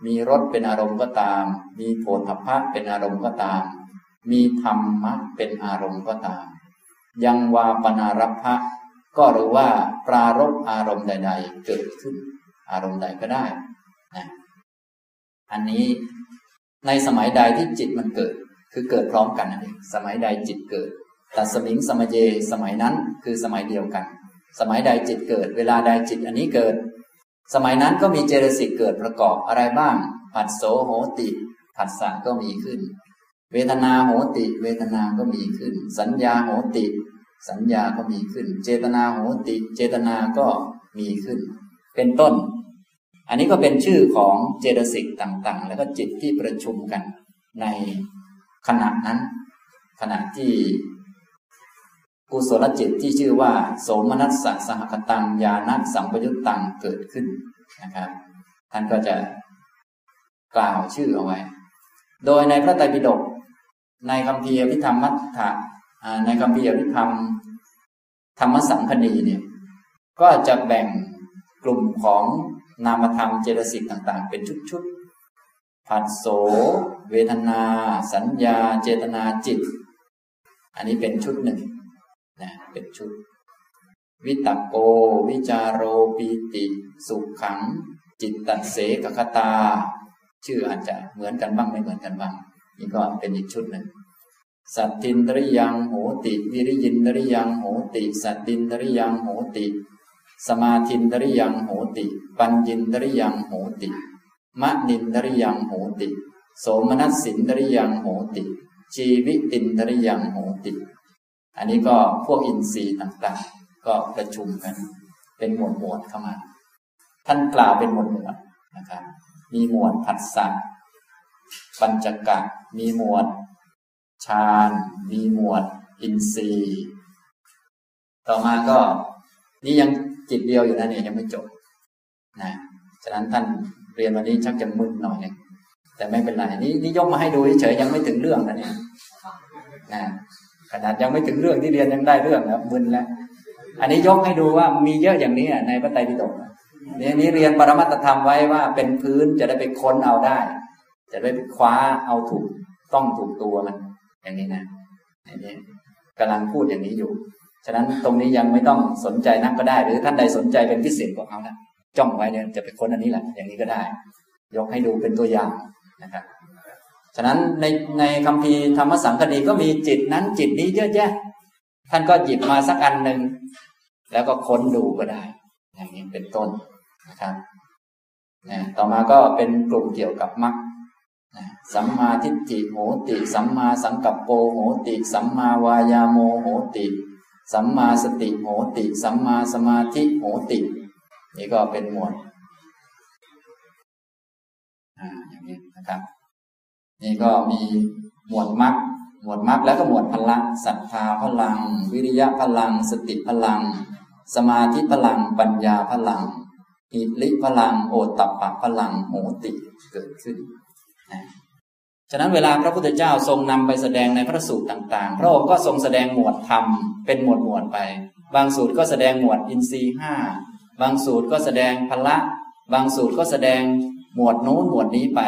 มีรสเป็นอารมณ์ก็ตาม มีโผฏฐัพพะเป็นอารมณ์ก็ตาม มีธรรมะเป็นอารมณ์ก็ตาม ยังวาปนารัพะก็รู้ว่าปรารบอารมณ์ใด ๆ เกิดขึ้น อารมณ์ใดก็ได้นะอันนี้ในสมัยใดที่จิตมันเกิด คือเกิดพร้อมกันนั่นเองสมัยใดจิตเกิด แต่สมิงสมัยเยสมัยนั้นคือสมัยเดียวกัน สมัยใดจิตเกิด เวลาใดจิตอันนี้เกิด สมัยนั้นก็มีเจตสิกเกิดประกอบอะไรบ้าง ผัสโสโหติผัสสะก็มีขึ้น เวทนาโหติ เวทนาก็มีขึ้น สัญญาโหติ สัญญาก็มีขึ้น เจตนาโหติ เจตนาก็มีขึ้น เป็นต้น อันนี้ก็เป็นชื่อของเจตสิกต่างๆ แล้วก็จิตที่ประชุมกันในขณะนั้น ขณะที่ กุศลจิตที่ชื่อว่า โสมนัสสะสหคตังญาณสัมปยุตตังเกิดขึ้นนะครับ ท่านก็จะกล่าวชื่อเอาไว้ โดยในพระไตรปิฎกในคำพีอภิธรรมมัทธะในคำพีอภิธรรมธรรมสังคณีเนี่ยก็จะแบ่งกลุ่มของนามธรรมเจตสิกต่าง ๆ เป็นชุดๆผัสโส เวทนา สัญญา เจตนาจิต อันนี้เป็นชุดหนึ่ง เป็นชุด วิตกโก วิจารโรปีติ สุขขัง จิตตัดเสกคตา ชื่ออาจจะเหมือนกันบ้างไม่เหมือนกันบ้างนี่ก็เป็นอีกชุดหนึ่ง สัตตินตริยังโหติ วิริยินตริยังโหติ สัตตินตริยังโหติ สมาธินตริยังโหติ ปัญญินตริยังโหติมะนินตริยังโหติ โสมนัสสินตริยังโหติ ชีวิตินตริยังโหติ อันนี้ก็พวกอินทรีย์ต่างๆ ก็ประชุมกัน เป็นหมวดหมวดเข้ามา ท่านกล่าวเป็นหมวดหมวดนะครับ มีหมวดผัสสะปัญจกะ มีหมวดฌานมีหมวด อินทรีย์ ต่อมาก็ นี่ยังจิตเดียวอยู่นะเนี่ยยังไม่จบนะฉะนั้นท่านเรียนวันนี้ชักจะมึนหน่อยนึงแต่ไม่เป็นไรนี่นี่ยกมาให้ดูเฉยยังไม่ถึงเรื่องนะเนี่ยนะ ขนาดยังไม่ถึงเรื่องที่เรียนยังได้เรื่องแล้วมึนแล้วอันนี้ยกให้ดูว่ามีเยอะอย่างนี้ในพระไตรปิฎกนี่นี้เรียนปรมัตธรรมไว้ว่าเป็นพื้นจะได้ไปค้นเอาได้ จะได้ไปคว้าเอาถูกต้องถูกตัวมันอย่างนี้นะอย่างนี้กำลังพูดอย่างนี้อยู่ ฉะนั้นตรงนี้ยังไม่ต้องสนใจนักก็ได้ หรือท่านใดสนใจเป็นพิเศษก็เอานะจ้องไว้เนี่ยจะไปค้นอันนี้แหละอย่างนี้ก็ได้ ยกให้ดูเป็นตัวอย่างนะครับ ฉะนั้นในในคำพีธรรมสังคดีก็มีจิตนั้นจิตนี้เยอะแยะ ท่านก็หยิบมาสักอันหนึ่งแล้วก็ค้นดูก็ได้ อย่างนี้เป็นต้นนะครับนะต่อมาก็เป็นกลุ่มเกี่ยวกับมรรคสัมมาทิฏฐิโหติ สัมมาสังกัปโปโหติ สัมมาวายาโมโหติ สัมมาสติโหติ สัมมาสมาธิโหติ นี่ก็เป็นหมวด อ่าอย่างนี้นะครับ นี่ก็มีหมวดมรรคหมวดมรรคแล้วก็หมวดพลังศรัทธาพลัง วิริยะพลัง สติพลัง สมาธิพลัง ปัญญาพลังอิริพลัง โอตตปะพลังโหติเกิดขึ้นนะฉะนั้นเวลาพระพุทธเจ้าทรงนำไปแสดงในพระสูตรต่างๆ พระองค์ก็ทรงแสดงหมวดธรรมเป็นหมวดหมวดไป บางสูตรก็แสดงหมวดอินทรีห้าบางสูตรก็แสดงพละ บางสูตรก็แสดงหมวดนู้นหมวดนี้ไป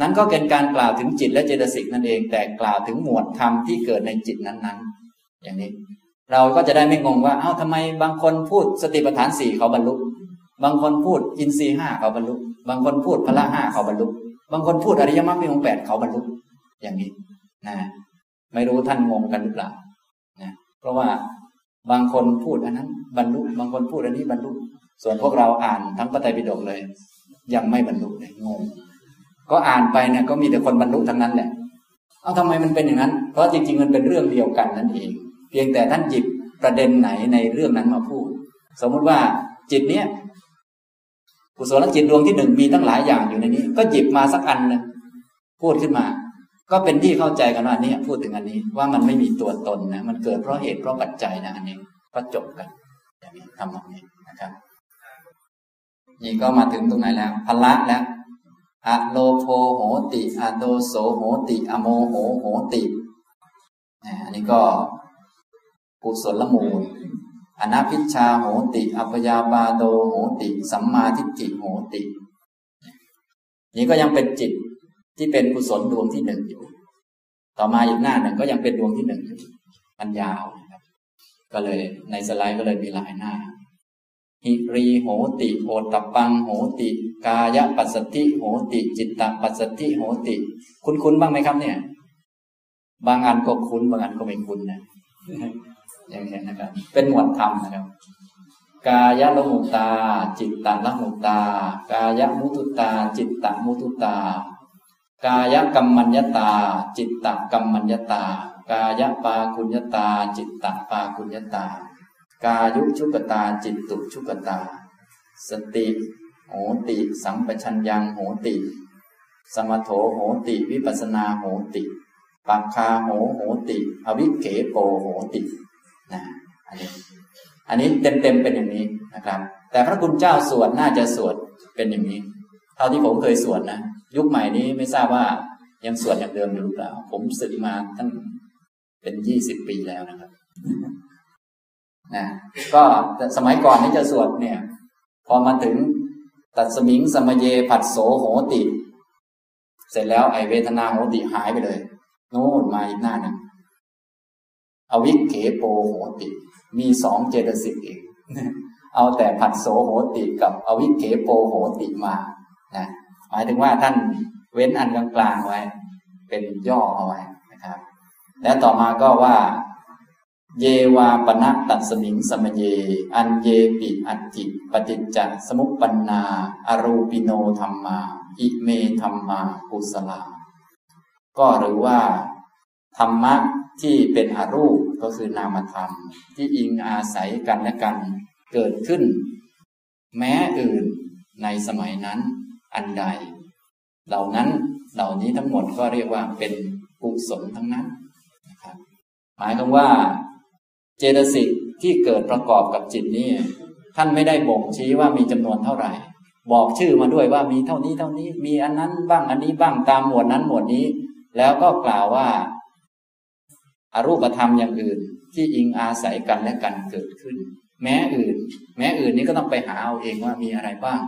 นั้นก็เป็นการกล่าวถึงจิตและเจตสิกนั่นเอง แต่กล่าวถึงหมวดธรรมที่เกิดในจิตนั้นๆ อย่างนี้ เราก็จะได้ไม่งงว่า เอ้าทำไมบางคนพูดสติปัฏฐานสี่เขาบรรลุ บางคนพูดอินทรีห้าเขาบรรลุ บางคนพูดพละห้าเขาบรรลุ บางคนพูดอริยมรรคมีองค์แปดเขาบรรลุ อย่างนี้ นะ ไม่รู้ท่านงงกันหรือเปล่า นะ เพราะว่าบางคนพูดอันนั้น บรรลุ บางคนพูดอันนี้บรรลุ ส่วนพวกเราอ่านทั้งพระไตรปิฎกเลย ยังไม่บรรลุเลยงง ก็อ่านไปเนี่ยก็มีแต่คนบรรลุทั้งนั้นแหละ เอาทำไมมันเป็นอย่างนั้น เพราะจริงๆมันเป็นเรื่องเดียวกันนั่นเอง เพียงแต่ท่านหยิบประเด็นไหนในเรื่องนั้นมาพูด สมมุติว่าจิตเนี้ยกุศลจิตดวงที่หนึ่งมีตั้งหลายอย่างอยู่ในนี้ ก็หยิบมาสักอันนึงพูดขึ้นมา ก็เป็นที่เข้าใจกันว่านี่พูดถึงอันนี้ว่ามันไม่มีตัวตนนะมันเกิดเพราะเหตุเพราะปัจจัยนะอันนี้ก็จบกันอย่างนี้ทำแบบนี้นะครับนี่ก็มาถึงตรงไหนแล้วพละแล้ว อโลโภโหติอโดโสโหติอโมโหโหติอันนี้ก็กุศลมูลอนาพิชาโหติ อัปยาบาโดโหติ สัมมาทิฏฐิโหติ นี้ก็ยังเป็นจิตที่เป็นกุศลดวงที่หนึ่งอยู่ ต่อมาอีกหน้าหนึ่งก็ยังเป็นดวงที่หนึ่งอยู่มันยาวนะครับ ก็เลยในสไลด์ก็เลยมีหลายหน้า หิรีโหติโอตปังโหติ กายปัสสติโหติ จิตตปัสสติโหติ คุ้นคุ้นบ้างไหมครับเนี่ย บางอันก็คุ้น บางอันก็ไม่คุ้นนะอย่างนี้นะครับ เป็นหมวดธรรมนะครับ กายละมุตา จิตตละมุตา กายมุตุตา จิตตมุตุตา กายกรรมัญญตา จิตตกรรมัญญตา กายปาคุญญตา จิตตปาคุญญตา กายุชุกตาจิตตุชุกตา สติโหติ สัมปชัญญังโหติ สมโถโหติ วิปัสนาโหติปักคาโหโหติ อวิเกโปโหตินะอันนี้อันนี้เต็มๆเป็นอย่างนี้นะครับ แต่พระคุณเจ้าสวดน่าจะสวดเป็นอย่างนี้ เท่าที่ผมเคยสวดนะยุคใหม่นี้ไม่ทราบว่ายังสวดอย่างเดิมหรือเปล่า ผมสึกมาตั้งเป็นยี่สิบปีแล้วนะครับ นะก็สมัยก่อนนี่จะสวดเนี่ย พอมาถึงตัดสมิงสมเยผัดโสโหติ เสร็จแล้วไอเวทนาโหติหายไปเลย โน่นมาอีกหน้าหนึ่งอวิเกโปโหติ มีสองเจตสิกเองเอาแต่ผัดโสโหติกับอวิเกโปโหติมานะหมายถึงว่าท่านเว้นอันกลางๆไว้ เป็นย่อเอาไว้นะครับ และต่อมาก็ว่า เยวาปณะตัดสมิงสมเย อันเยปิอัตติปฏิจจสมุปปนา อรูปิโนธรรมา อิเมธรรมากุสลา ก็หรือว่า ธรรมะที่เป็นอรูปก็คือนามธรรม ที่อิงอาศัยกันและกันเกิดขึ้น แม้อื่นในสมัยนั้นอันใด เหล่านั้นเหล่านี้ทั้งหมดก็เรียกว่าเป็นกุศลทั้งนั้นนะครับหมายความว่า เจตสิกที่เกิดประกอบกับจิตนี้ ท่านไม่ได้บ่งชี้ว่ามีจำนวนเท่าไหร่ บอกชื่อมาด้วยว่ามีเท่านี้เท่านี้ มีอันนั้นบ้างอันนี้บ้างตามหมวดนั้นหมวดนี้ แล้วก็กล่าวว่าอารูปธรรมอย่างอื่นที่อิงอาศัยกันและกันเกิดขึ้น แม้อื่น แม้อื่นนี้ก็ต้องไปหาเอาเองว่ามีอะไรบ้าง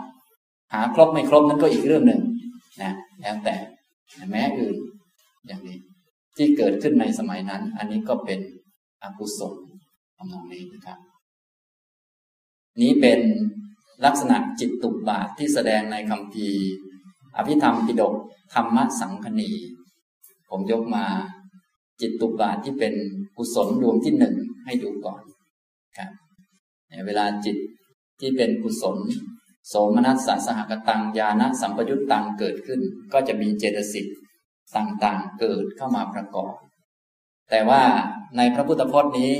หาครบไม่ครบนั้นก็อีกเรื่องหนึ่งนะแล้วแต่แม้อื่นอย่างนี้ ที่เกิดขึ้นในสมัยนั้น อันนี้ก็เป็นอกุศล ทำนองนี้นะครับ นี้เป็นลักษณะจิตตุบบาทที่แสดงในคำพีอภิธรรมปิฎกธรรมสังคณี ผมยกมาจิตตุบาทที่เป็นกุศลดวงที่หนึ่งให้ดูก่อนครับเวลาจิตที่เป็นกุศล โสมนัสสะสหกตังญาณสัมปยุตตังเกิดขึ้น ก็จะมีเจตสิกต่างๆเกิดเข้ามาประกอบ แต่ว่าในพระพุทธพจน์นี้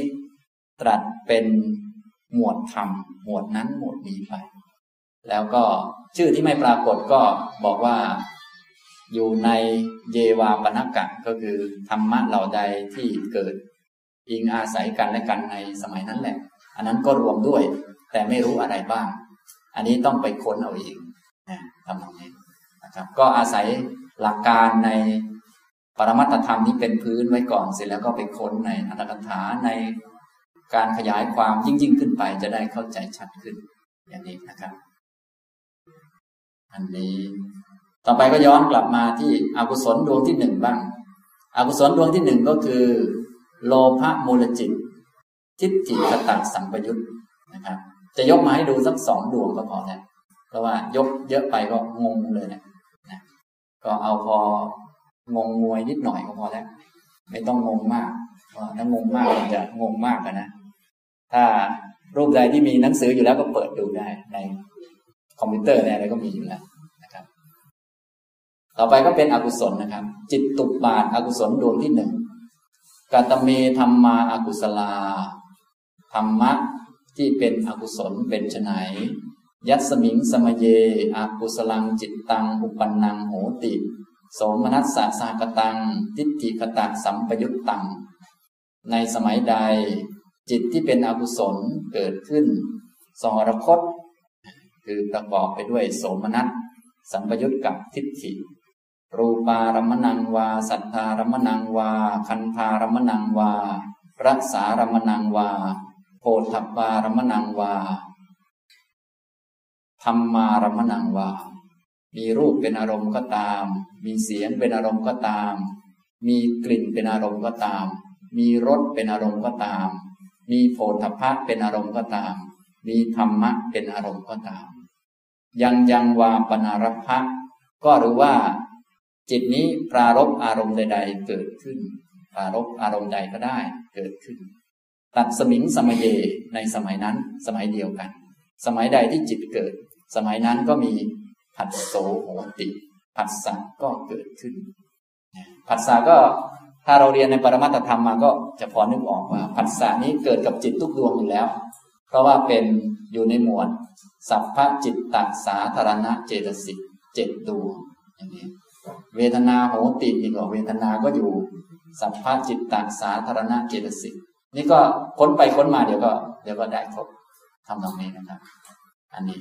ตรัสเป็นหมวดธรรมหมวดนั้นหมวดนี้ไป แล้วก็ชื่อที่ไม่ปรากฏก็บอกว่าอยู่ในเยวาปนกะก็คือธรรมะเหล่าใดที่เกิดอิงอาศัยกันและกันในสมัยนั้นแหละ อันนั้นก็รวมด้วย แต่ไม่รู้อะไรบ้าง อันนี้ต้องไปค้นเอาเองนะทำตรงนี้นะครับ ก็อาศัยหลักการในปรมัตธรรมนี้เป็นพื้นไว้ก่อนเสร็จแล้วก็ไปค้นในอัตถกถาใน การขยายความยิ่งยิ่งขึ้นไปจะได้เข้าใจชัดขึ้น อย่างนี้นะครับ อันนี้ ต่อไปก็ย้อนกลับมาที่อกุศลดวงที่หนึ่งบ้าง อกุศลดวงที่หนึ่งก็คือ โลภะมูลจิต ทิฏฐิคตะสัมปยุตนะครับ จะยกมาให้ดูสักสองดวงก็พอแล้วเพราะว่ายกเยอะไปก็งงเลยนะนะก็เอาพองงงวยนิดหน่อยก็พอแล้ว ไม่ต้องงงมากเพราะถ้างงมากมันจะงงมากนะ ถ้ารูปใดที่มีหนังสืออยู่แล้วก็เปิดดูได้ในคอมพิวเตอร์ในอะไรก็มีอยู่แล้วนะครับ ต่อไปก็เป็นอกุศลนะครับ จิตตุบาทอกุศลดวงที่หนึ่งกาตเมธรรมาอากุศลาธรรมะที่เป็นอกุศลเป็นไนยัสมิงสมเยอากุสลังจิตตัง อุปันนังโหติโสมนัสสะสากตัง ทิฏฐิคตะสัมปยุตตัง ในสมัยใด จิตที่เป็นอกุศลเกิดขึ้นสหรคต คือประกอบไปด้วยโสมนัสสัมปยุตกับทิฏฐิ รูปารมณังวา สัทธารมณังวา คันธารมณังวา รักษารมณังวา โพธบารมณังวาธรรมารมณังวา มีรูปเป็นอารมณ์ก็ตาม มีเสียงเป็นอารมณ์ก็ตาม มีกลิ่นเป็นอารมณ์ก็ตาม มีรสเป็นอารมณ์ก็ตาม มีโพธพะเป็นอารมณ์ก็ตาม มีธรรมะเป็นอารมณ์ก็ตาม ยังยังวาปนารพะก็รู้ว่า จิตนี้ปรารบอารมณ์ใด ๆ เกิดขึ้น ปรารบอารมณ์ใดก็ได้เกิดขึ้น ตัดสมิงสมัยเยในสมัยนั้นสมัยเดียวกัน สมัยใดที่จิตเกิด สมัยนั้นก็มีผัสโสโหติผัสสะก็เกิดขึ้นผัสสะก็ ถ้าเราเรียนในปรมัตธรรมมาก็จะพอนึกออกว่าผัสสะนี้เกิดกับจิตทุกดวงอยู่แล้ว เพราะว่าเป็นอยู่ในหมวด สัพพจิตตัสาธารณะเจตสิกเจ็ดดวงอย่างนี้เวทนาโหตินี่ก็เวทนาก็อยู่ สัพพจิตตัสาธารณะเจตสิกนี่ก็ค้นไปค้นมาเดี๋ยวก็ เดี๋ยวก็ได้ครบทำตรงนี้นะครับ อันนี้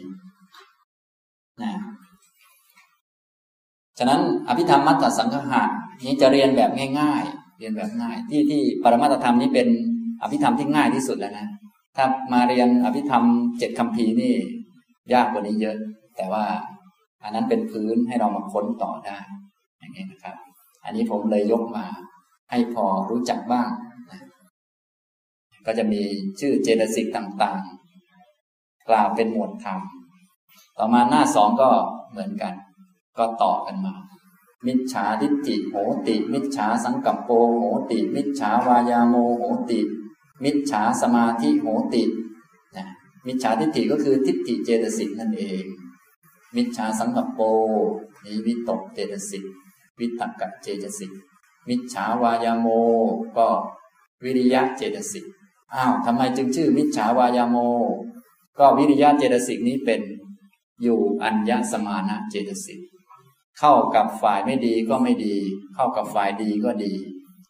นะฉะนั้นอภิธรรมมัตตสังฆะ นี้จะเรียนแบบง่าย ๆ เรียนแบบง่าย ที่ที่ปรมาตธรรมนี้เป็นอภิธรรมที่ง่ายที่สุดแล้วนะ ถ้ามาเรียนอภิธรรมเจ็ดคำพีนี่ ยากกว่านี้เยอะ แต่ว่าอันนั้นเป็นพื้นให้เรามาค้นต่อได้ อย่างนี้นะครับ อันนี้ผมเลยยกมา ให้พอรู้จักบ้างนะก็จะมีชื่อเจตสิกต่างๆ กล่าวเป็นหมวดธรรม ต่อมาหน้าสองก็เหมือนกัน ก็ต่อกันมา มิจฉาทิฏฐิโหติ มิจฉาสังกัปโปโหติ มิจฉาวายาโมโหติ มิจฉาสมาธิโหตินะมิจฉาทิฏฐิก็คือทิฏฐิเจตสิกนั่นเอง มิจฉาสังกัปโปนี้วิตกเจตสิกวิตกะเจตสิกมิจฉาวายาโมก็วิริยะเจตสิกอ้าวทำไมจึงชื่อมิจฉาวายาโม ก็วิริยะเจตสิกนี้เป็นอยู่อัญญสมานะเจตสิก เข้ากับฝ่ายไม่ดีก็ไม่ดี เข้ากับฝ่ายดีก็ดี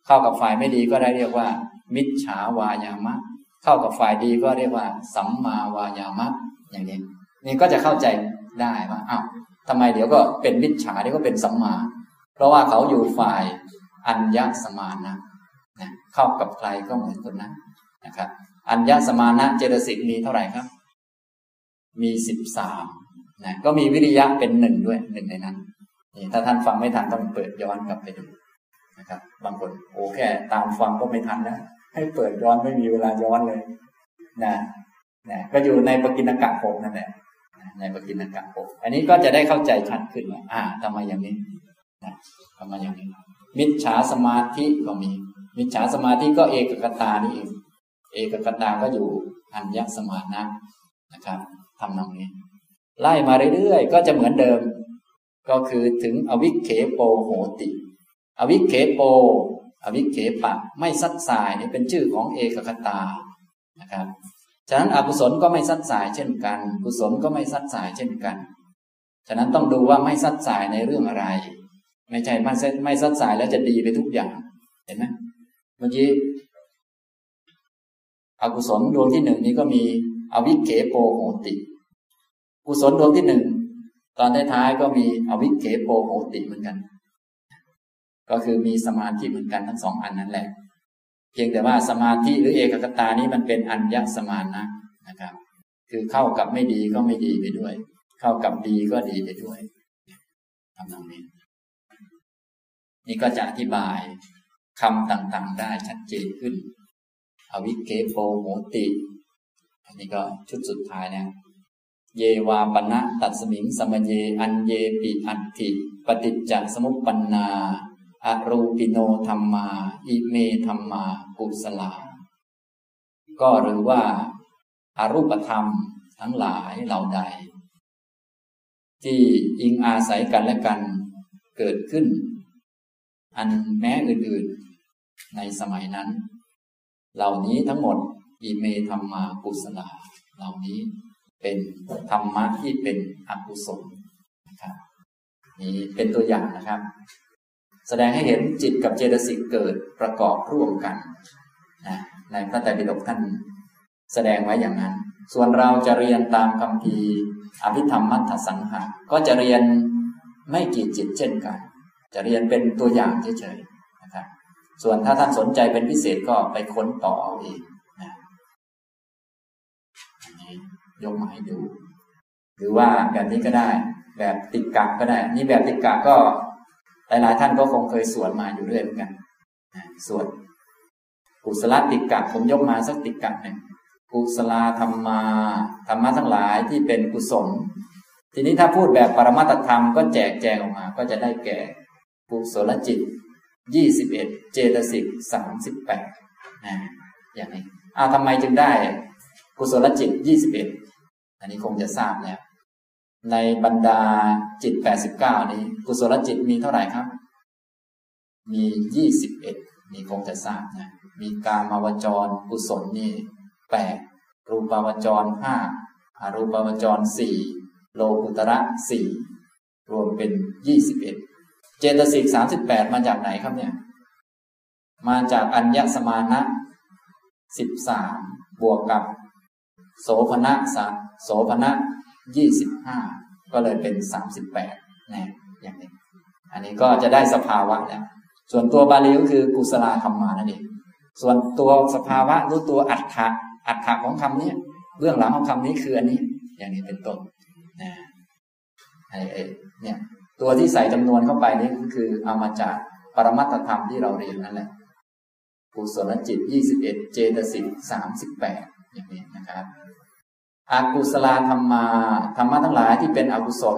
เข้ากับฝ่ายไม่ดีก็ได้เรียกว่า มิจฉาวายามะ เข้ากับฝ่ายดีก็เรียกว่า สัมมาวายามะ อย่างนี้ นี่ก็จะเข้าใจได้ว่าอ้าวทำไมเดี๋ยวก็เป็นมิจฉาเดี๋ยวก็เป็นสัมมา เพราะว่าเขาอยู่ฝ่ายอัญญสมานะนะเข้ากับใครก็เหมือนคนนั้นนะครับ อัญญสมานะเจตสิกมีเท่าไหร่ครับ มีสิบสามนะก็มีวิริยะเป็นหนึ่งด้วยหนึ่งในนั้น นี่ถ้าท่านฟังไม่ทันต้องเปิดย้อนกลับไปดูนะครับ บางคนโอ้แค่ตามฟังก็ไม่ทันนะให้เปิดย้อนไม่มีเวลาย้อนเลยนะนะก็อยู่ในปกิณกะหกนั่นแหละในปกิณกะหกอันนี้ก็จะได้เข้าใจชัดขึ้นว่าอ่าทำไมอย่างนี้นะทำไมอย่างนี้ มิจฉาสมาธิก็มี มิจฉาสมาธิก็เอกกตานี่เองเอกกตาก็อยู่อัญญสมานะนะครับทำนองนี้ ไล่มาเรื่อยๆก็จะเหมือนเดิม ก็คือถึงอวิเคโปโหติ อวิเคโป อวิเคปะ ไม่ซัดสายนี่เป็นชื่อของเอกคตานะครับฉะนั้นอกุศลก็ไม่ซัดสายเช่นกัน กุศลก็ไม่ซัดสายเช่นกัน ฉะนั้นต้องดูว่าไม่ซัดสายในเรื่องอะไร ไม่ใช่ไม่ไม่ซัดสายแล้วจะดีไปทุกอย่าง เห็นไหมเมื่อกี้อกุศลดวงที่หนึ่งนี้ก็มีอวิเคโปโหติ กุศลดวงที่หนึ่ง ตอนท้ายๆก็มีอวิเคโปโหติเหมือนกัน ก็คือมีสมาธิเหมือนกันทั้งสองอันนั้นแหละ เพียงแต่ว่าสมาธิหรือเอกคตานี้มันเป็นอัญญสมานะนะครับ คือเข้ากับไม่ดีก็ไม่ดีไปด้วย เข้ากับดีก็ดีไปด้วยทำตรงนี้ นี่ก็จะอธิบายคำต่างๆ ได้ชัดเจนขึ้น อวิเคโปโหติ อันนี้ก็ชุดสุดท้ายนะ เยวาปณะตัดสมิงสมเย อันเยปิอัตถิปฏิจจสมุปปนาอรูปิโนธรรมา อิเมธรรมากุสลา ก็หรือว่าอารูปธรรมทั้งหลายเหล่าใด ที่อิงอาศัยกันและกันเกิดขึ้น อันแม้อื่นๆในสมัยนั้น เหล่านี้ทั้งหมดอิเมธรรมากุสลา เหล่านี้ เป็นธรรมะที่เป็นอกุศลนะครับนี่เป็นตัวอย่างนะครับ แสดงให้เห็นจิตกับเจตสิกเกิดประกอบร่วมกันนะในพระไตรปิฎกท่านแสดงไว้อย่างนั้น ส่วนเราจะเรียนตามคำพีอภิธรรมมัทธสังหะก็จะเรียนไม่กี่จิตเช่นกัน จะเรียนเป็นตัวอย่างเฉยๆนะครับ ส่วนถ้าท่านสนใจเป็นพิเศษก็ไปค้นต่อเอาเอง ยกมาให้ดูหรือว่าแบบนี้ก็ได้ แบบติดกักก็ได้ นี่แบบติดกักก็หลายๆท่านก็คงเคยสวดมาอยู่เรื่อยเหมือนกันสวดกุศลติกะผมยกมาสักติกะหนึ่งกุศลธรรมาธรรมะทั้งหลายที่เป็นกุศล ทีนี้ถ้าพูดแบบปรมัตธรรมก็แจกแจงออกมา ก็จะได้แก่กุศลจิตยี่สิบเอ็ดเจตสิกสามสิบแปดนะอย่างนี้อ้าวทำไมจึงได้ กุศลจิตยี่สิบเอ็ด อันนี้คงจะทราบแล้วในบรรดาจิตแปดสิบเก้านี้ กุศลจิตมีเท่าไหร่ครับ มียี่สิบเอ็ดนี่คงจะทราบนะมีกามาวจร กุศลนี่แปดรูปาวจรห้าอารูปาวจรสี่โลกุตระสี่รวมเป็นยี่สิบเอ็ดเจตสิกสามสิบแปดมาจากไหนครับเนี่ย มาจากอัญญสมานะสิบสามบวกกับ โสภณะสโสภณะยี่สิบห้าก็เลยเป็นสามสิบแปดนะอย่างนี้ อันนี้ก็จะได้สภาวะแล้วส่วนตัวบาลีก็คือกุศลธรรมานั่นเองส่วนตัวสภาวะรู้ตัวอัฏฐะอัฏฐะของคำนี้เบื้องหลังของคำนี้คืออันนี้ อย่างนี้เป็นต้นนะไอ้เนี่ย ตัวที่ใส่จำนวนเข้าไปนี่ก็คือเอามาจากปรมัตธรรมที่เราเรียนนั่นแหละกุศลจิตยี่สิบเอ็ดเจตสิกสามสิบแปดอย่างนี้นะครับ อากุศลธรรมาธรรมะทั้งหลายที่เป็นอกุศล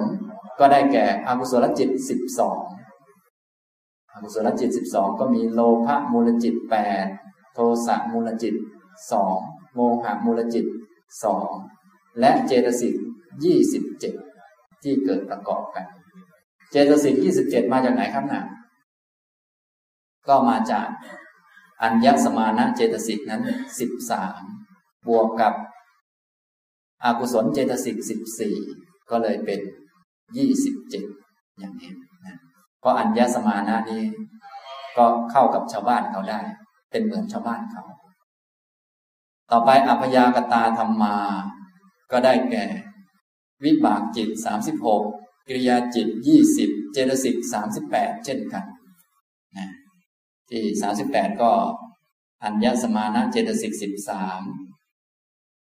ก็ได้แก่อกุศลจิตสิบสองอกุศลจิตสิบสองก็มีโลภะมูลจิตแปดโทสะมูลจิตสองโมหะมูลจิตสองและเจตสิกยี่สิบเจ็ดที่เกิดประกอบกัน เจตสิกยี่สิบเจ็ดมาจากไหนครับน่ะก็มาจากอัญญสมานะเจตสิกนั้นสิบสามบวกกับ อากุศลเจตสิกสิบสี่ก็เลยเป็นยี่สิบเจ็ดอย่างนี้นะเพราะอัญญสมานะนี้ ก็เข้ากับชาวบ้านเขาได้ เป็นเหมือนชาวบ้านเขา ต่อไปอภยากตาธรรมา ก็ได้แก่ วิบากจิตสามสิบหกกิริยาจิตยี่สิบเจตสิกสามสิบแปดเช่นกันนะที่สามสิบแปดก็อัญญสมานะเจตสิกสิบสาม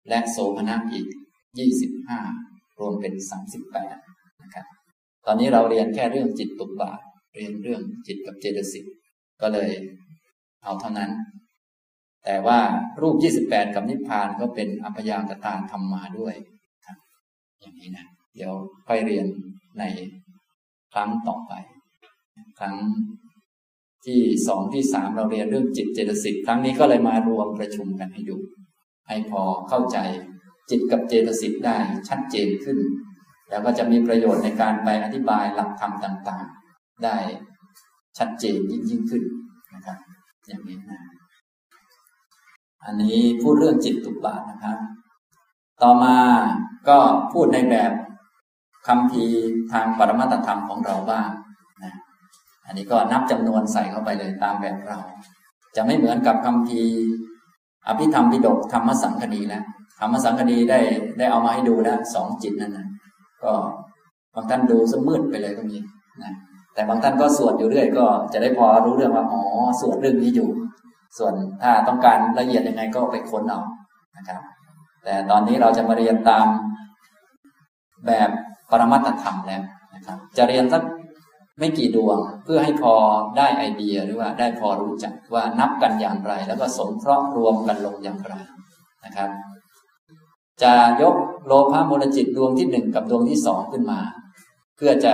และโสภณะอีกยี่สิบห้ารวมเป็นสามสิบแปดนะครับ ตอนนี้เราเรียนแค่เรื่องจิตตุบาเรียนเรื่องจิตกับเจตสิกก็เลยเอาเท่านั้น แต่ว่ารูปยี่สิบแปดกับนิพพานก็เป็นอัพยากตาธรรมมาด้วยครับอย่างนี้นะเดี๋ยวค่อยเรียนในครั้งต่อไป ครั้งที่สองที่สามเราเรียนเรื่องจิตเจตสิกครั้งนี้ก็เลยมารวมประชุมกันให้ดู ให้พอเข้าใจจิตกับเจตสิกได้ชัดเจนขึ้น แล้วก็จะมีประโยชน์ในการไปอธิบายหลักธรรมต่างๆ ได้ชัดเจนยิ่งยิ่งขึ้นนะครับ อย่างนี้นะอันนี้พูดเรื่องจิตตุบาทนะครับ ต่อมาก็พูดในแบบคำพีทางปรมัตธรรมของเราบ้างนะอันนี้ก็นับจำนวนใส่เข้าไปเลยตามแบบเรา จะไม่เหมือนกับคำพี อภิธรรมปิฎกธรรมสังคดีแล้วธรรมสังคดีได้ได้เอามาให้ดูแล้วสองจิตนั่นนะก็บางท่านดูสมืดไปเลยก็มีนะแต่บางท่านก็สวดอยู่เรื่อยก็จะได้พอรู้เรื่องว่าอ๋อสวดเรื่องนี้อยู่ ส่วนถ้าต้องการละเอียดยังไงก็ไปค้นเอานะครับ แต่ตอนนี้เราจะมาเรียนตามแบบปรมัตธรรมแล้วนะครับ จะเรียนสัก ไม่กี่ดวงเพื่อให้พอได้ไอเดียหรือว่าได้พอรู้จักว่านับกันอย่างไร แล้วก็สงเคราะห์รวมกันลงอย่างไรนะครับ จะยกโลภะมูลจิตดวงที่หนึ่งกับดวงที่สองขึ้นมา เพื่อจะ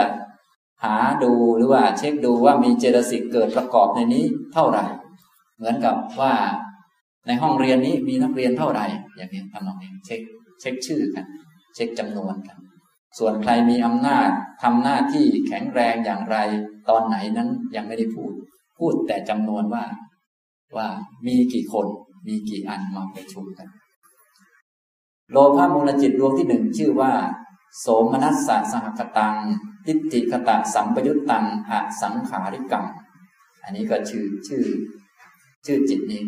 หาดูหรือว่าเช็คดูว่ามีเจตสิกเกิดประกอบในนี้เท่าไหร่ เหมือนกับว่าในห้องเรียนนี้มีนักเรียนเท่าไหร่ อย่างนี้ทำนองนี้เช็คเช็คชื่อกัน เช็คจำนวนกัน ส่วนใครมีอำนาจทำหน้าที่แข็งแรงอย่างไร ตอนไหนนั้นยังไม่ได้พูด พูดแต่จำนวนว่า ว่ามีกี่คนมีกี่อันมาประชุมกัน โลภะมูลจิตดวงที่หนึ่งชื่อว่า โสมนัสสะสหคตังทิฏฐิคตะสัมปยุตตังอสังขาริกัง อันนี้ก็ชื่อชื่อ ชื่อจิตนี้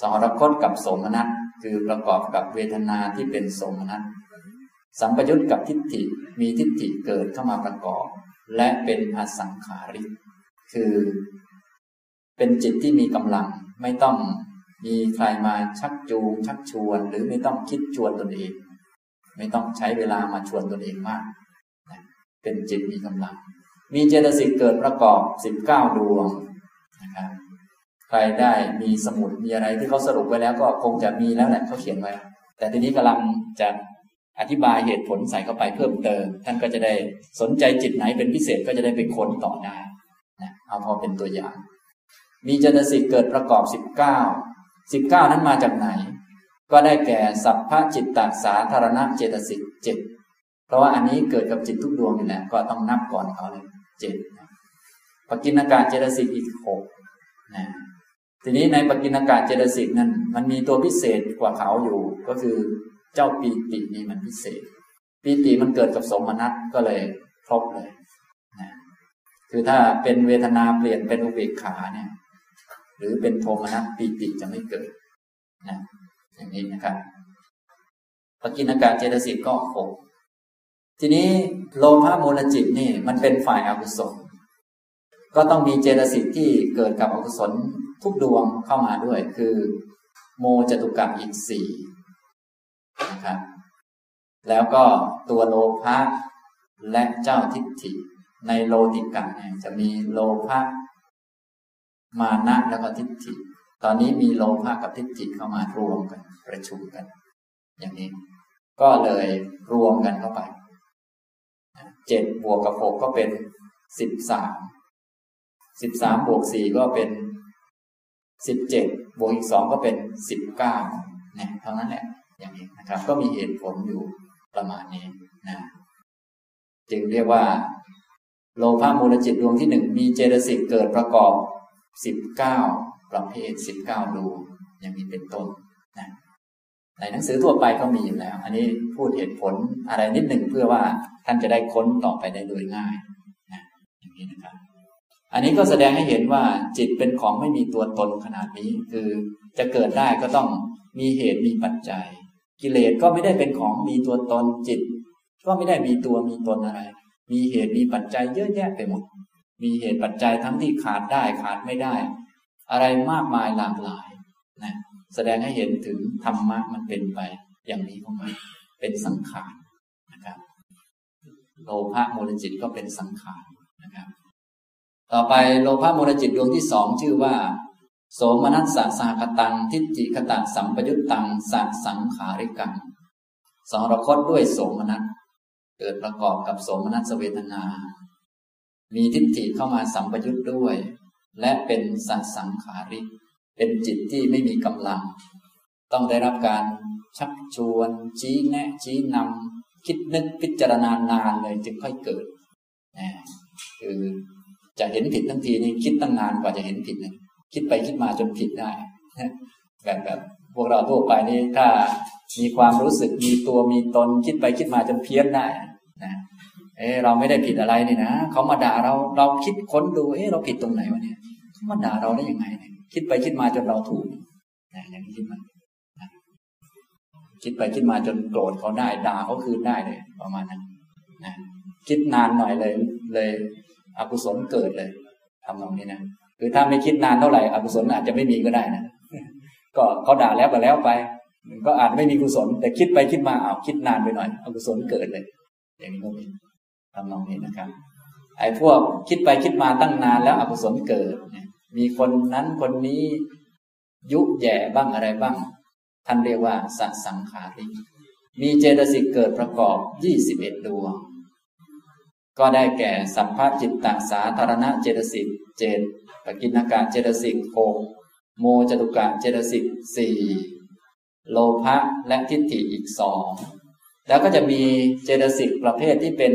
สหรคตกับโสมนัสคือประกอบกับเวทนาที่เป็นโสมนัส สัมปยุตกับทิฏฐิมีทิฏฐิเกิดเข้ามาประกอบ และเป็นอสังขาริก คือ เป็นจิตที่มีกำลังไม่ต้องมีใครมาชักจูงชักชวน หรือไม่ต้องคิดชวนตนเอง ไม่ต้องใช้เวลามาชวนตนเองมาก เป็นจิตมีกำลัง มีเจตสิกเกิดประกอบสิบเก้าดวงนะครับใครได้มีสมุดมีอะไรที่เขาสรุปไว้แล้วก็คงจะมีแล้วแหละเขาเขียนไว้ แต่ทีนี้กำลังจะ อธิบายเหตุผลใส่เข้าไปเพิ่มเติม ท่านก็จะได้สนใจจิตไหนเป็นพิเศษก็จะได้ไปค้นต่อได้นะเอาพอเป็นตัวอย่าง มีเจตสิกเกิดประกอบสิบเก้าสิบเก้านั้นมาจากไหน ก็ได้แก่สัพพจิตตสาธารณเจตสิกเจ็ดเพราะว่าอันนี้เกิดกับจิตทุกดวงนี่แหละก็ต้องนับก่อนเขาเลยเจ็ดปกินากาศเจตสิกอีกหกนะทีนี้ในปกินากาศเจตสิกนั้นมันมีตัวพิเศษกว่าเขาอยู่ก็คือ เจ้าปีตินี่มันพิเศษ ปีติมันเกิดกับสมนัตก็เลยครบเลยนะคือถ้าเป็นเวทนาเปลี่ยนเป็นอุเบกขาเนี่ย หรือเป็นโทมนัสปีติจะไม่เกิดนะอย่างนี้นะครับปกินอากาศเจตสิกก็หกทีนี้โลภะมูลจิตนี่มันเป็นฝ่ายอากุศล ก็ต้องมีเจตสิกที่เกิดกับอกุศลทุกดวงเข้ามาด้วย คือ โมจตุกะอีกสี่ นะครับ แล้วก็ตัวโลภะและเจ้าทิฏฐิ ในโลติกะเนี่ยจะมีโลภะมานะแล้วก็ทิฏฐิ ตอนนี้มีโลภะกับทิฏฐิเข้ามารวมกันประชุมกัน อย่างนี้ ก็เลยรวมกันเข้าไปเจ็ดบวกกับหกก็เป็นสิบสามสิบสามบวกสี่ก็เป็นสิบเจ็ดบวกอีกสองก็เป็นสิบเก้าเนี่ยเท่านั้นแหละ อย่างนี้นะครับ ก็มีเหตุผลอยู่ประมาณนี้นะจึงเรียกว่า โลภะมูลจิตดวงที่หนึ่งมีเจตสิกเกิดประกอบสิบเก้าประเภทสิบเก้าดวงอย่างนี้เป็นต้นนะในหนังสือทั่วไปก็มีอยู่แล้ว อันนี้พูดเหตุผลอะไรนิดหนึ่งเพื่อว่าท่านจะได้ค้นต่อไปได้โดยง่ายนะอย่างนี้นะครับ อันนี้ก็แสดงให้เห็นว่าจิตเป็นของไม่มีตัวตนขนาดนี้ คือจะเกิดได้ก็ต้องมีเหตุมีปัจจัย กิเลสก็ไม่ได้เป็นของมีตัวตนจิต ก็ไม่ได้มีตัวมีตนอะไร มีเหตุมีปัจจัยเยอะแยะไปหมด มีเหตุปัจจัยทั้งที่ขาดได้ขาดไม่ได้ อะไรมากมายหลากหลายนะแสดงให้เห็นถึงธรรมะมันเป็นไป อย่างนี้ของมันเป็นสังขารนะครับโลภะโมลจิตก็เป็นสังขารนะครับ ต่อไปโลภะโมลจิตดวงที่สองชื่อว่า โสมนัสสะสาคตัง ทิฏฐิคตะสัมปยุตตังสัสังขาริกังสองรคตด้วยโสมนัสเกิดประกอบกับโสมนัสเวทนา มีทิฏฐิเข้ามาสัมปยุตด้วย และเป็นสัสังขาริก เป็นจิตที่ไม่มีกำลัง ต้องได้รับการชักชวน ชี้แนะ ชี้นำคิดนึกพิจารณานานเลยจึงค่อยเกิดนะคือจะเห็นผิดทั้งทีนี่คิดตั้งนานกว่าจะเห็นผิดเลย คิดไปคิดมาจนผิดได้แบบแบบพวกเราทั่วไปนี่ถ้ามีความรู้สึกมีตัวมีตน คิดไปคิดมาจนเพี้ยนได้นะเออเราไม่ได้ผิดอะไรนี่นะเขามาด่าเราเราคิดค้นดูเออเราผิดตรงไหนวะเนี่ยเขามาด่าเราได้ยังไงเนี่ยคิดไปคิดมาจนเราถูกนะอย่างนี้คิดมาคิดไปคิดมาจนโกรธเขาได้ด่าเขาคืนได้เลยประมาณนั้นนะคิดนานหน่อยเลยเลย อกุศลเกิดเลยทำตรงนี้นะ คือถ้าไม่คิดนานเท่าไหร่อกุศลอาจจะไม่มีก็ได้นะก็เขาด่าแล้วก็แล้วไป ก็อาจไม่มีกุศล แต่คิดไปคิดมาเอาวคิดนานไปหน่อยอกุศลเกิดเลย อย่างนี้ก็มีทำตรงนี้นะครับ ไอ้พวกคิดไปคิดมาตั้งนานแล้วอกุศลเกิดมีคนนั้นคนนี้ยุแย่บ้างอะไรบ้าง ท่านเรียกว่าสัสังขาริมีเจตสิกเกิดประกอบยี่สิบเอ็ดดวง ก็ได้แก่สัพพจิตตสาธารณะเจตสิกเจต ปกินากาเจตสิกหกโมจตุกะเจตสิกสี่โลภะและทิฏฐิอีกสองแล้วก็จะมีเจตสิกประเภทที่เป็น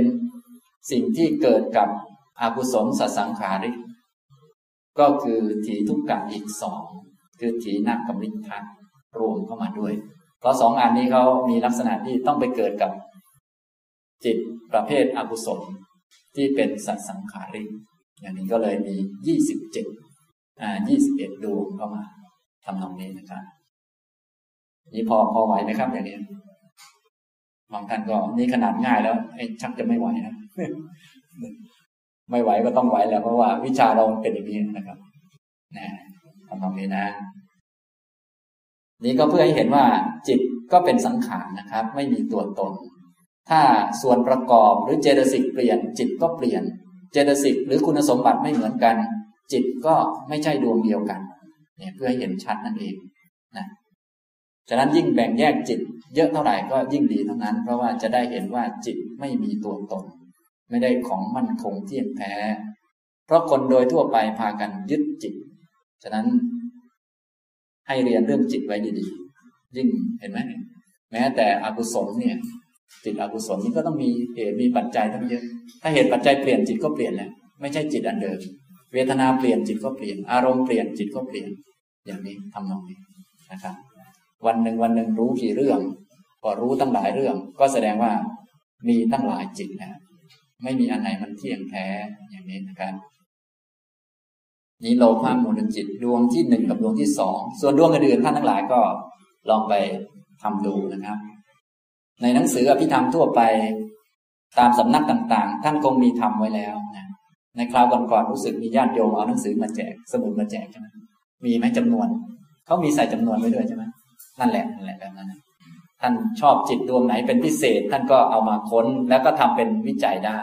สิ่งที่เกิดกับอกุศลสสังขาริก ก็คือถีทุกกะอีกสองคือถีนักกมิทัรวมเข้ามาด้วย เพราะสองอันนี้เขามีลักษณะที่ต้องไปเกิดกับจิตประเภทอกุศลที่เป็นสัตสังขาริก อย่างนี้ก็เลยมียี่สิบเจ็ดอ่ายี่สิบเอ็ดดวงเข้ามาทำนองนี้นะครับ นี่พอพอไหวไหมครับ อย่างนี้บางท่านก็นี่ขนาดง่ายแล้วไอ้ชักจะไม่ไหวนะไม่ไหวก็ต้องไหวแล้วเพราะว่าวิชาเราเป็นอย่างนี้นะครับนะทำตรงนี้นะนี่ก็เพื่อให้เห็นว่าจิตก็เป็นสังขารนะครับ ไม่มีตัวตน ถ้าส่วนประกอบหรือเจตสิกเปลี่ยน จิตก็เปลี่ยน เจตสิกหรือคุณสมบัติไม่เหมือนกัน จิตก็ไม่ใช่ดวงเดียวกันเนี่ยเพื่อให้เห็นชัดนั่นเองนะฉะนั้นยิ่งแบ่งแยกจิต เยอะเท่าไหร่ก็ยิ่งดีเท่านั้น เพราะว่าจะได้เห็นว่าจิตไม่มีตัวตน ไม่ได้ของมั่นคงเที่ยงแท้ เพราะคนโดยทั่วไปพากันยึดจิต ฉะนั้นให้เรียนเรื่องจิตไว้ดีๆ ยิ่งเห็นไหมแม้แต่อกุศลเนี่ย จิตอกุศลนี่ก็ต้องมีเหตุมีปัจจัยทั้งเยอะ ถ้าเหตุปัจจัยเปลี่ยนจิตก็เปลี่ยนแล้วไม่ใช่จิตอันเดิม เวทนาเปลี่ยนจิตก็เปลี่ยน อารมณ์เปลี่ยนจิตก็เปลี่ยน อย่างนี้ทำนองนี้นะครับ วันหนึ่งวันหนึ่งรู้กี่เรื่อง ก็รู้ตั้งหลายเรื่อง ก็แสดงว่ามีตั้งหลายจิตนะไม่มีอันไหนมันเที่ยงแท้อย่างนี้นะครับนี้โลภะมูลจิตดวงที่หนึ่งกับดวงที่สองส่วนดวงอื่นๆท่านทั้งหลายก็ลองไปทำดูนะครับ ในหนังสืออภิธรรมทั่วไป ตามสำนักต่างๆ ท่านคงมีทำไว้แล้วนะในคราวก่อนๆรู้สึกมีญาติโยมเอาหนังสือมาแจกสมุดมาแจกใช่ไหมมีไหมจำนวนเขามีใส่จำนวนไว้ด้วยใช่ไหมนั่นแหละนั่นแหละแบบนั้นท่านชอบจิตดวงไหนเป็นพิเศษ ท่านก็เอามาค้นแล้วก็ทำเป็นวิจัยได้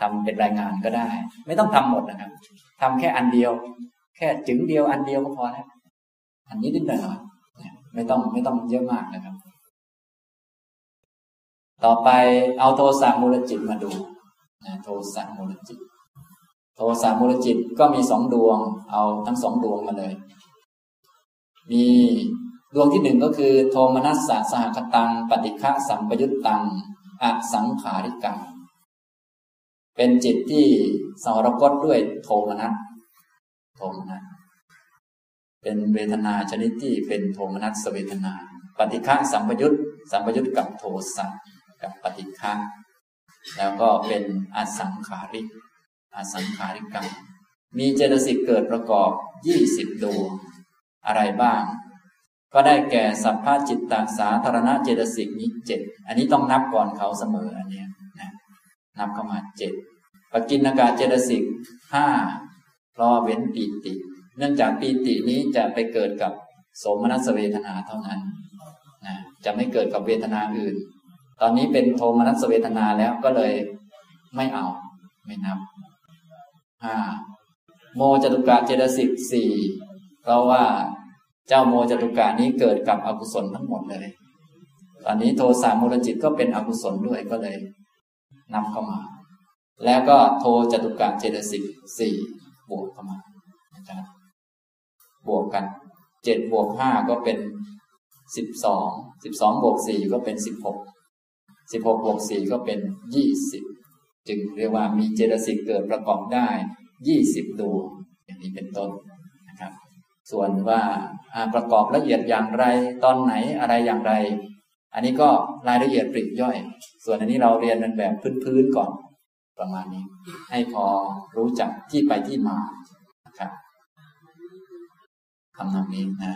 ทำเป็นรายงานก็ได้ ไม่ต้องทำหมดนะครับทำแค่อันเดียว แค่จึงเดียวอันเดียวก็พอแล้วอันนี้นิดหน่อยไม่ต้องไม่ต้องเยอะมากนะครับ ต่อไปเอาโทสะมูลจิตมาดูโทสะมูลจิต โทสะมูลจิตก็มีสองดวง เอาทั้งสองดวงมาเลย มีดวงที่หนึ่งก็คือ โทมนัสสะสหคตัง ปฏิฆะสัมปยุตตังอสังขาริกัง เป็นจิตที่สารกตด้วยโทมนัสโทมนัสเป็นเวทนาชนิดที่เป็นโทมนัสเวทนา ปฏิฆะสัมปยุตสัมปยุตกับโทสะ กับปฏิฆะแล้วก็เป็นอสังขาริกอสังขาริกังมีเจตสิกเกิดประกอบยี่สิบดวงอะไรบ้าง ก็ได้แก่สัพพะจิตตสาธารณะเจตสิกนี้เจ็ดอันนี้ต้องนับก่อนเขาเสมออันนี้นะนับเข้ามาเจ็ดปกินากาเจตสิกห้ารอเว้นปีติ เนื่องจากปีตินี้จะไปเกิดกับสมนัสเวทนาเท่านั้นนะจะไม่เกิดกับเวทนาอื่น ตอนนี้เป็นโทมนัสเวทนาแล้วก็เลยไม่เอา ไม่นับห้าโมจตุกะเจตสิกสี่เพราะว่าเจ้าโมจตุกะนี้เกิดกับอกุศลทั้งหมดเลย ตอนนี้โทสะมูลจิตก็เป็นอกุศลด้วยก็เลยนำเข้ามา แล้วก็โทจตุกะเจตสิกสี่บวกเข้ามานะครับบวกกันเจ็ดบวกห้าก็เป็นสิบสองสิบสองบวกสี่ก็เป็นสิบหก สิบหกบวกสี่ก็เป็นยี่สิบจึงเรียกว่ามีเจตสิกเกิดประกอบได้ยี่สิบดวงอย่างนี้เป็นต้นนะครับ ส่วนว่าประกอบละเอียดอย่างไรตอนไหนอะไรอย่างไร อันนี้ก็รายละเอียดปริย่อย ส่วนอันนี้เราเรียนเป็นแบบพื้นๆก่อนประมาณนี้ ให้พอรู้จักที่ไปที่มาครับทำนองนี้นะ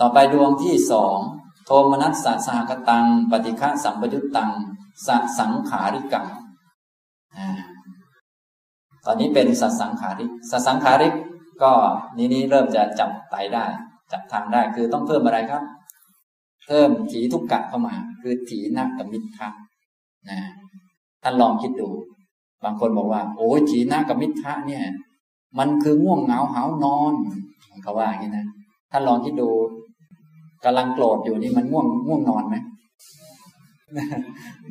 ต่อไปดวงที่สอง โทมนัสสะสหกตัง ปฏิฆะสัมปยุตตังสสังขาริกังตอนนี้เป็นสัสังขาริสสังขาริก ก็นี้นี้เริ่มจะจับไตได้ จับทางได้คือต้องเพิ่มอะไรครับ เพิ่มถีทุกกะเข้ามา คือถีนักกับมิทะนะท่านลองคิดดู บางคนบอกว่า โอ้ยถีนักกับมิทะเนี่ย มันคือง่วงเหงาหานอนเขาว่าอย่างนี้นะท่านลองคิดดู กำลังโกรธอยู่นี่มันง่วงง่วงนอนไหม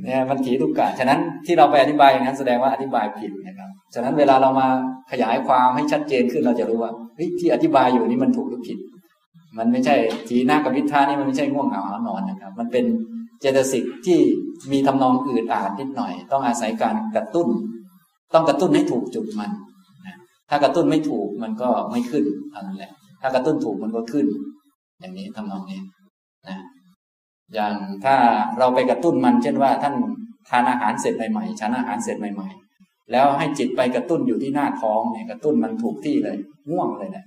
เนี่ยมันถีทุกกะฉะนั้นที่เราไปอธิบายอย่างนั้นแสดงว่าอธิบายผิดนะครับ ฉะนั้นเวลาเรามาขยายความให้ชัดเจนขึ้นเราจะรู้ว่าที่อธิบายอยู่นี่มันถูกหรือผิด มันไม่ใช่ทีหน้ากับวิทานี่มันไม่ใช่ง่วงเหงาหานอนนะครับ มันเป็นเจตสิกที่มีทำนองอื่นอาจนิดหน่อย ต้องอาศัยการกระตุ้น ต้องกระตุ้นให้ถูกจุดมันถ้ากระตุ้นไม่ถูกมันก็ไม่ขึ้นเท่านั้นแหละ ถ้ากระตุ้นถูกมันก็ขึ้น อย่างนี้ทำนองนี้นะอย่างถ้าเราไปกระตุ้นมันเช่นว่าท่านทานอาหารเสร็จใหม่ๆฉันอาหารเสร็จใหม่ ๆ แล้วให้จิตไปกระตุ้นอยู่ที่หน้าท้องเนี่ยกระตุ้นมันถูกที่เลยง่วงเลยเนะ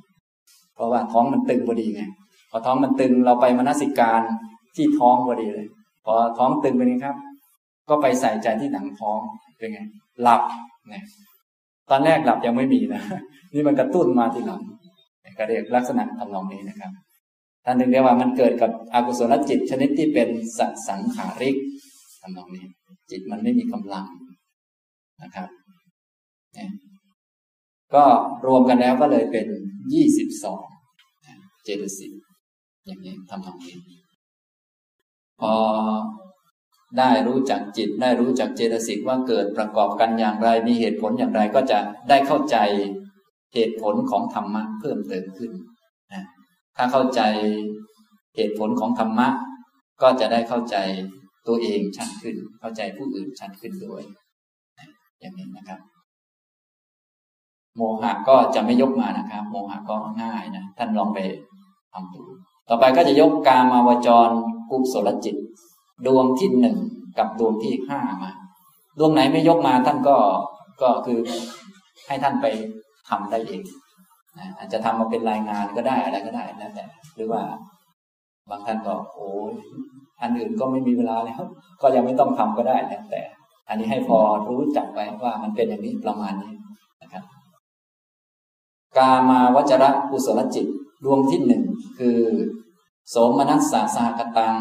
เพราะว่าท้องมันตึงพอดีไงพอท้องมันตึงเราไปมนสิการที่ท้องพอดีเลย พอท้องตึงเป็นไงครับ ก็ไปใส่ใจที่หนังท้องเป็นไงหลับเนี่ยตอนแรกหลับยังไม่มีนะนี่มันกระตุ้นมาทีหลังก็เรียกลักษณะทำนองนี้นะครับ ท่านถึงเรียกว่ามันเกิดกับอกุศลจิตชนิดที่เป็นสสังขาริกทำนองนี้ จิตมันไม่มีกำลังนะครับเนี่ยก็รวมกันแล้วก็เลยเป็นยี่สิบสองเจตสิกอย่างนี้ทำนองนี้ พอได้รู้จักจิตได้รู้จักเจตสิกว่าเกิดประกอบกันอย่างไร มีเหตุผลอย่างไรก็จะได้เข้าใจเหตุผลของธรรมะเพิ่มเติมขึ้นนะ ถ้าเข้าใจเหตุผลของธรรมะ ก็จะได้เข้าใจตัวเองชัดขึ้น เข้าใจผู้อื่นชัดขึ้นด้วย อย่างนี้นะครับ โมหะก็จะไม่ยกมานะครับ โมหะก็ง่ายนะ ท่านลองไปทำดู ต่อไปก็จะยกกามาวจรกุศลจิต ดวงที่หนึ่งกับดวงที่ห้ามา ดวงไหนไม่ยกมาท่านก็ก็คือให้ท่านไปทำได้เอง นะอาจจะทำมาเป็นรายงานก็ได้อะไรก็ได้แล้วแต่หรือว่าบางท่านบอกโอ้อันอื่นก็ไม่มีเวลาแล้ว ก็ยังไม่ต้องทำก็ได้แล้วแต่ อันนี้ให้พอรู้จักไว้ว่ามันเป็นอย่างนี้ประมาณนี้นะครับ กามาวจระกุศลจิตดวงที่หนึ่งคือ โสมนัสสาสากตัง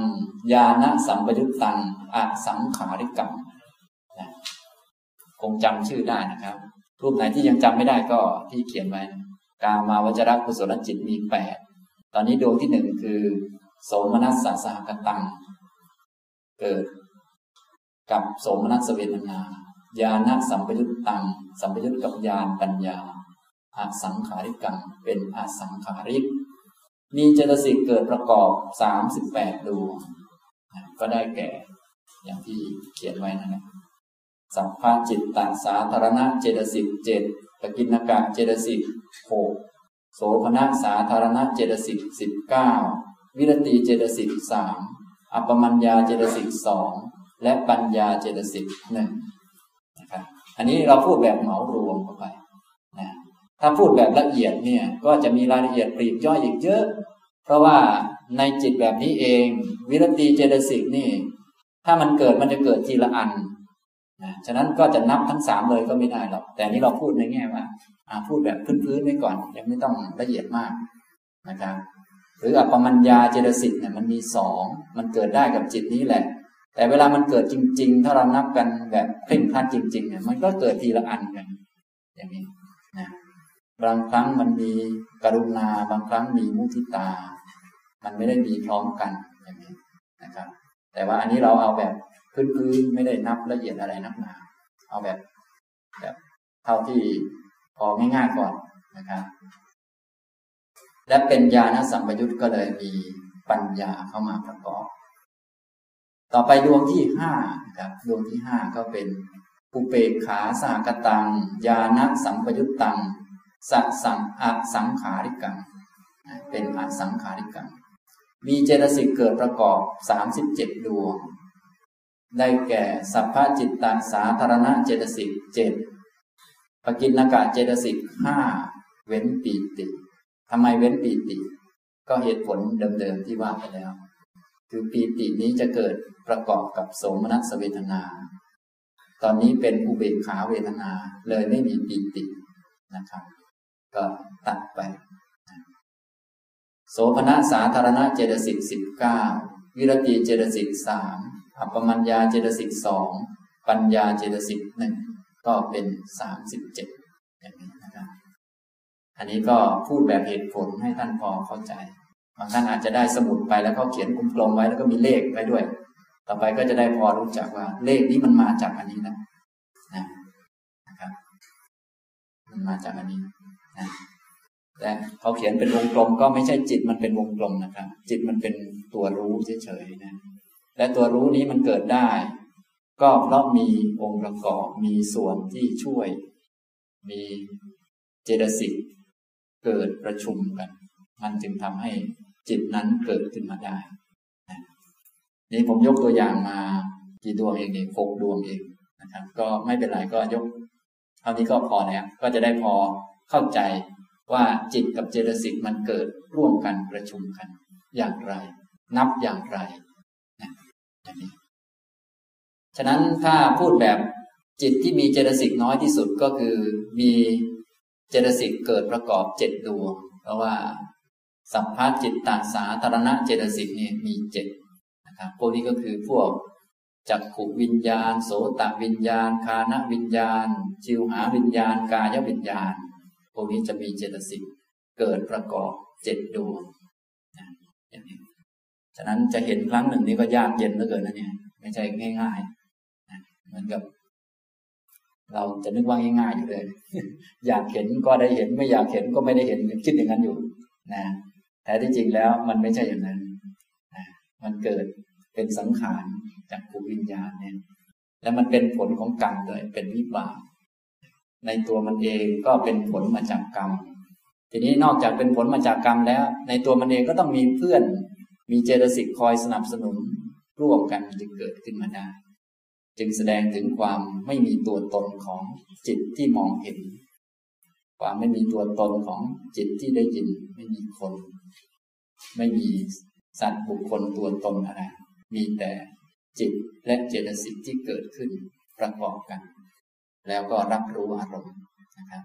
ญาณสัมปยุตตังอสังขาริกัมนะคงจำชื่อได้นะครับ รูปไหนที่ยังจำไม่ได้ก็ที่เขียนไว้ กามาวจรกุศลจิตมีแปดตอนนี้ดวงที่หนึ่งคือ โสมนัสสาสากตัง เกิด กับโสมนัสเวทนาญาณสัมปยุตตัง สัมปยุตกับญาณปัญญาอสังขาริกัง เป็นอสังขาริก มีเจตสิกเกิดประกอบสามสิบแปดดวง ก็ได้แก่ อย่างที่เขียนไว้นั่นะสัมภาจิตตสาธารณะเจตสิกเจ็ด ตกินกะเจตสิกหกโสภณะสาธารณะเจตสิกสิบเก้าวิรติเจตสิกสามอัปมัญญาเจตสิกสองและปัญญาเจตสิกหนึ่งนะครับอันนี้เราพูดแบบเหมารวมเข้าไปนะถ้าพูดแบบละเอียดเนี่ยก็จะมีรายละเอียดปลีกย่อยอีกเยอะ เพราะว่าในจิตแบบนี้เอง วิรติเจตสิกนี่ ถ้ามันเกิดมันจะเกิดทีละอัน ฉะนั้นก็จะนับทั้งสามเลยก็ไม่ได้หรอก แต่นี้เราพูดในแง่ว่าพูดแบบพื้นๆไว้ก่อน ยังไม่ต้องละเอียดมากนะครับหรืออปมัญญาเจตสิกเนี่ยมันมีสองมันเกิดได้กับจิตนี้แหละ แต่เวลามันเกิดจริง ๆ ถ้าเรานับกันแบบเพ่งพลาดจริงๆเนี่ยมันก็เกิดทีละอันกัน อย่างนี้นะบางครั้งมันมีกรุณาบางครั้งมีมุทิตา มันไม่ได้มีพร้อมกันอย่างนี้นะครับ แต่ว่าอันนี้เราเอาแบบ พื้นๆไม่ได้นับละเอียดอะไรนักหนา เอาแบบแบบเท่าที่พอง่ายๆก่อนนะครับและเป็นญาณสัมปยุตก็เลยมีปัญญาเข้ามาประกอบ ต่อไปดวงที่ห้านะครับดวงที่ห้าก็เป็นอุเปกขาสากตังญาณสัมปยุตตังสัสังอสังขาริกังเป็นอสังขาริกังมีเจตสิกเกิดประกอบสามสิบเจ็ดดวง ได้แก่ สัพพจิตตสาธารณเจตสิกเจ็ดปกินากาเจตสิกห้าเว้นปีติทำไมเว้นปีติ ก็เหตุผลเดิมๆที่ว่าไปแล้ว คือปีตินี้จะเกิดประกอบกับโสมนัสเวทนา ตอนนี้เป็นอุเบกขาเวทนาเลยไม่มีปีตินะครับ ก็ตัดไป โสภณะสาธารณะเจตสิกสิบเก้าวิรติเจตสิกสาม อัปปมัญญาเจตสิกสองปัญญาเจตสิกหนึ่งก็เป็นสามสิบเจ็ดอย่างนี้นะครับ อันนี้ก็พูดแบบเหตุผลให้ท่านพอเข้าใจบางท่านอาจจะได้สมุดไปแล้วก็เขียนกลมๆไว้แล้วก็มีเลขไว้ด้วย ต่อไปก็จะได้พอรู้จักว่า เลขนี้มันมาจากอันนี้นะนะครับ มันมาจากอันนี้นะแต่เขาเขียนเป็นวงกลมก็ไม่ใช่จิตมันเป็นวงกลมนะครับ จิตมันเป็นตัวรู้เฉยๆนะ และตัวรู้นี้มันเกิดได้ ก็เพราะมีองค์ประกอบมีส่วนที่ช่วย มีเจตสิกเกิดประชุมกัน มันจึงทำให้จิตนั้นเกิดขึ้นมาได้นี่ผมยกตัวอย่างมากี่ดวงเองนี่หกดวงเองนะครับ ก็ไม่เป็นไรก็ยกเท่านี้ก็พอแล้วก็จะได้พอเข้าใจว่าจิตกับเจตสิกมันเกิดร่วมกันประชุมกัน อย่างไร นับอย่างไร ฉะนั้นถ้าพูดแบบจิตที่มีเจตสิกน้อยที่สุดก็คือมีเจตสิกเกิดประกอบเจ็ดดวง เพราะว่าสัพพะจิตตาสาธารณะเจตสิกนี่มีเจ็ดนะครับพวกนี้ก็คือพวกจักขุวิญญาณ โสตวิญญาณ คานวิญญาณจิวหาวิญญาณ กายวิญญาณ พวกนี้จะมีเจตสิกเกิดประกอบเจ็ดดวง ฉะนั้นจะเห็นครั้งหนึ่งนี้ก็ยากเย็นเหลือเกินนะเนี่ย ไม่ใช่ง่ายๆเหมือนกับ เราจะนึกว่าง่ายๆอยู่เลย อยากเห็นก็ได้เห็น ไม่อยากเห็นก็ไม่ได้เห็นคิดอย่างนั้นอยู่ นะแต่ที่จริงแล้วมันไม่ใช่อย่างนั้นนะมันเกิดเป็นสังขารจากภูวิญญาณเนี่ย และมันเป็นผลของกรรมเลยเป็นวิบากในตัวมันเองก็เป็นผลมาจากกรรม ทีนี้นอกจากเป็นผลมาจากกรรมแล้ว ในตัวมันเองก็ต้องมีเพื่อน มีเจตสิกคอยสนับสนุนร่วมกันจึงเกิดขึ้นมาได้ จึงแสดงถึงความไม่มีตัวตนของจิตที่มองเห็น ความไม่มีตัวตนของจิตที่ได้ยิน ไม่มีคน ไม่มีสัตว์บุคคลตัวตนอะไร มีแต่จิตและเจตสิกที่เกิดขึ้นประกอบกัน แล้วก็รับรู้อารมณ์นะครับ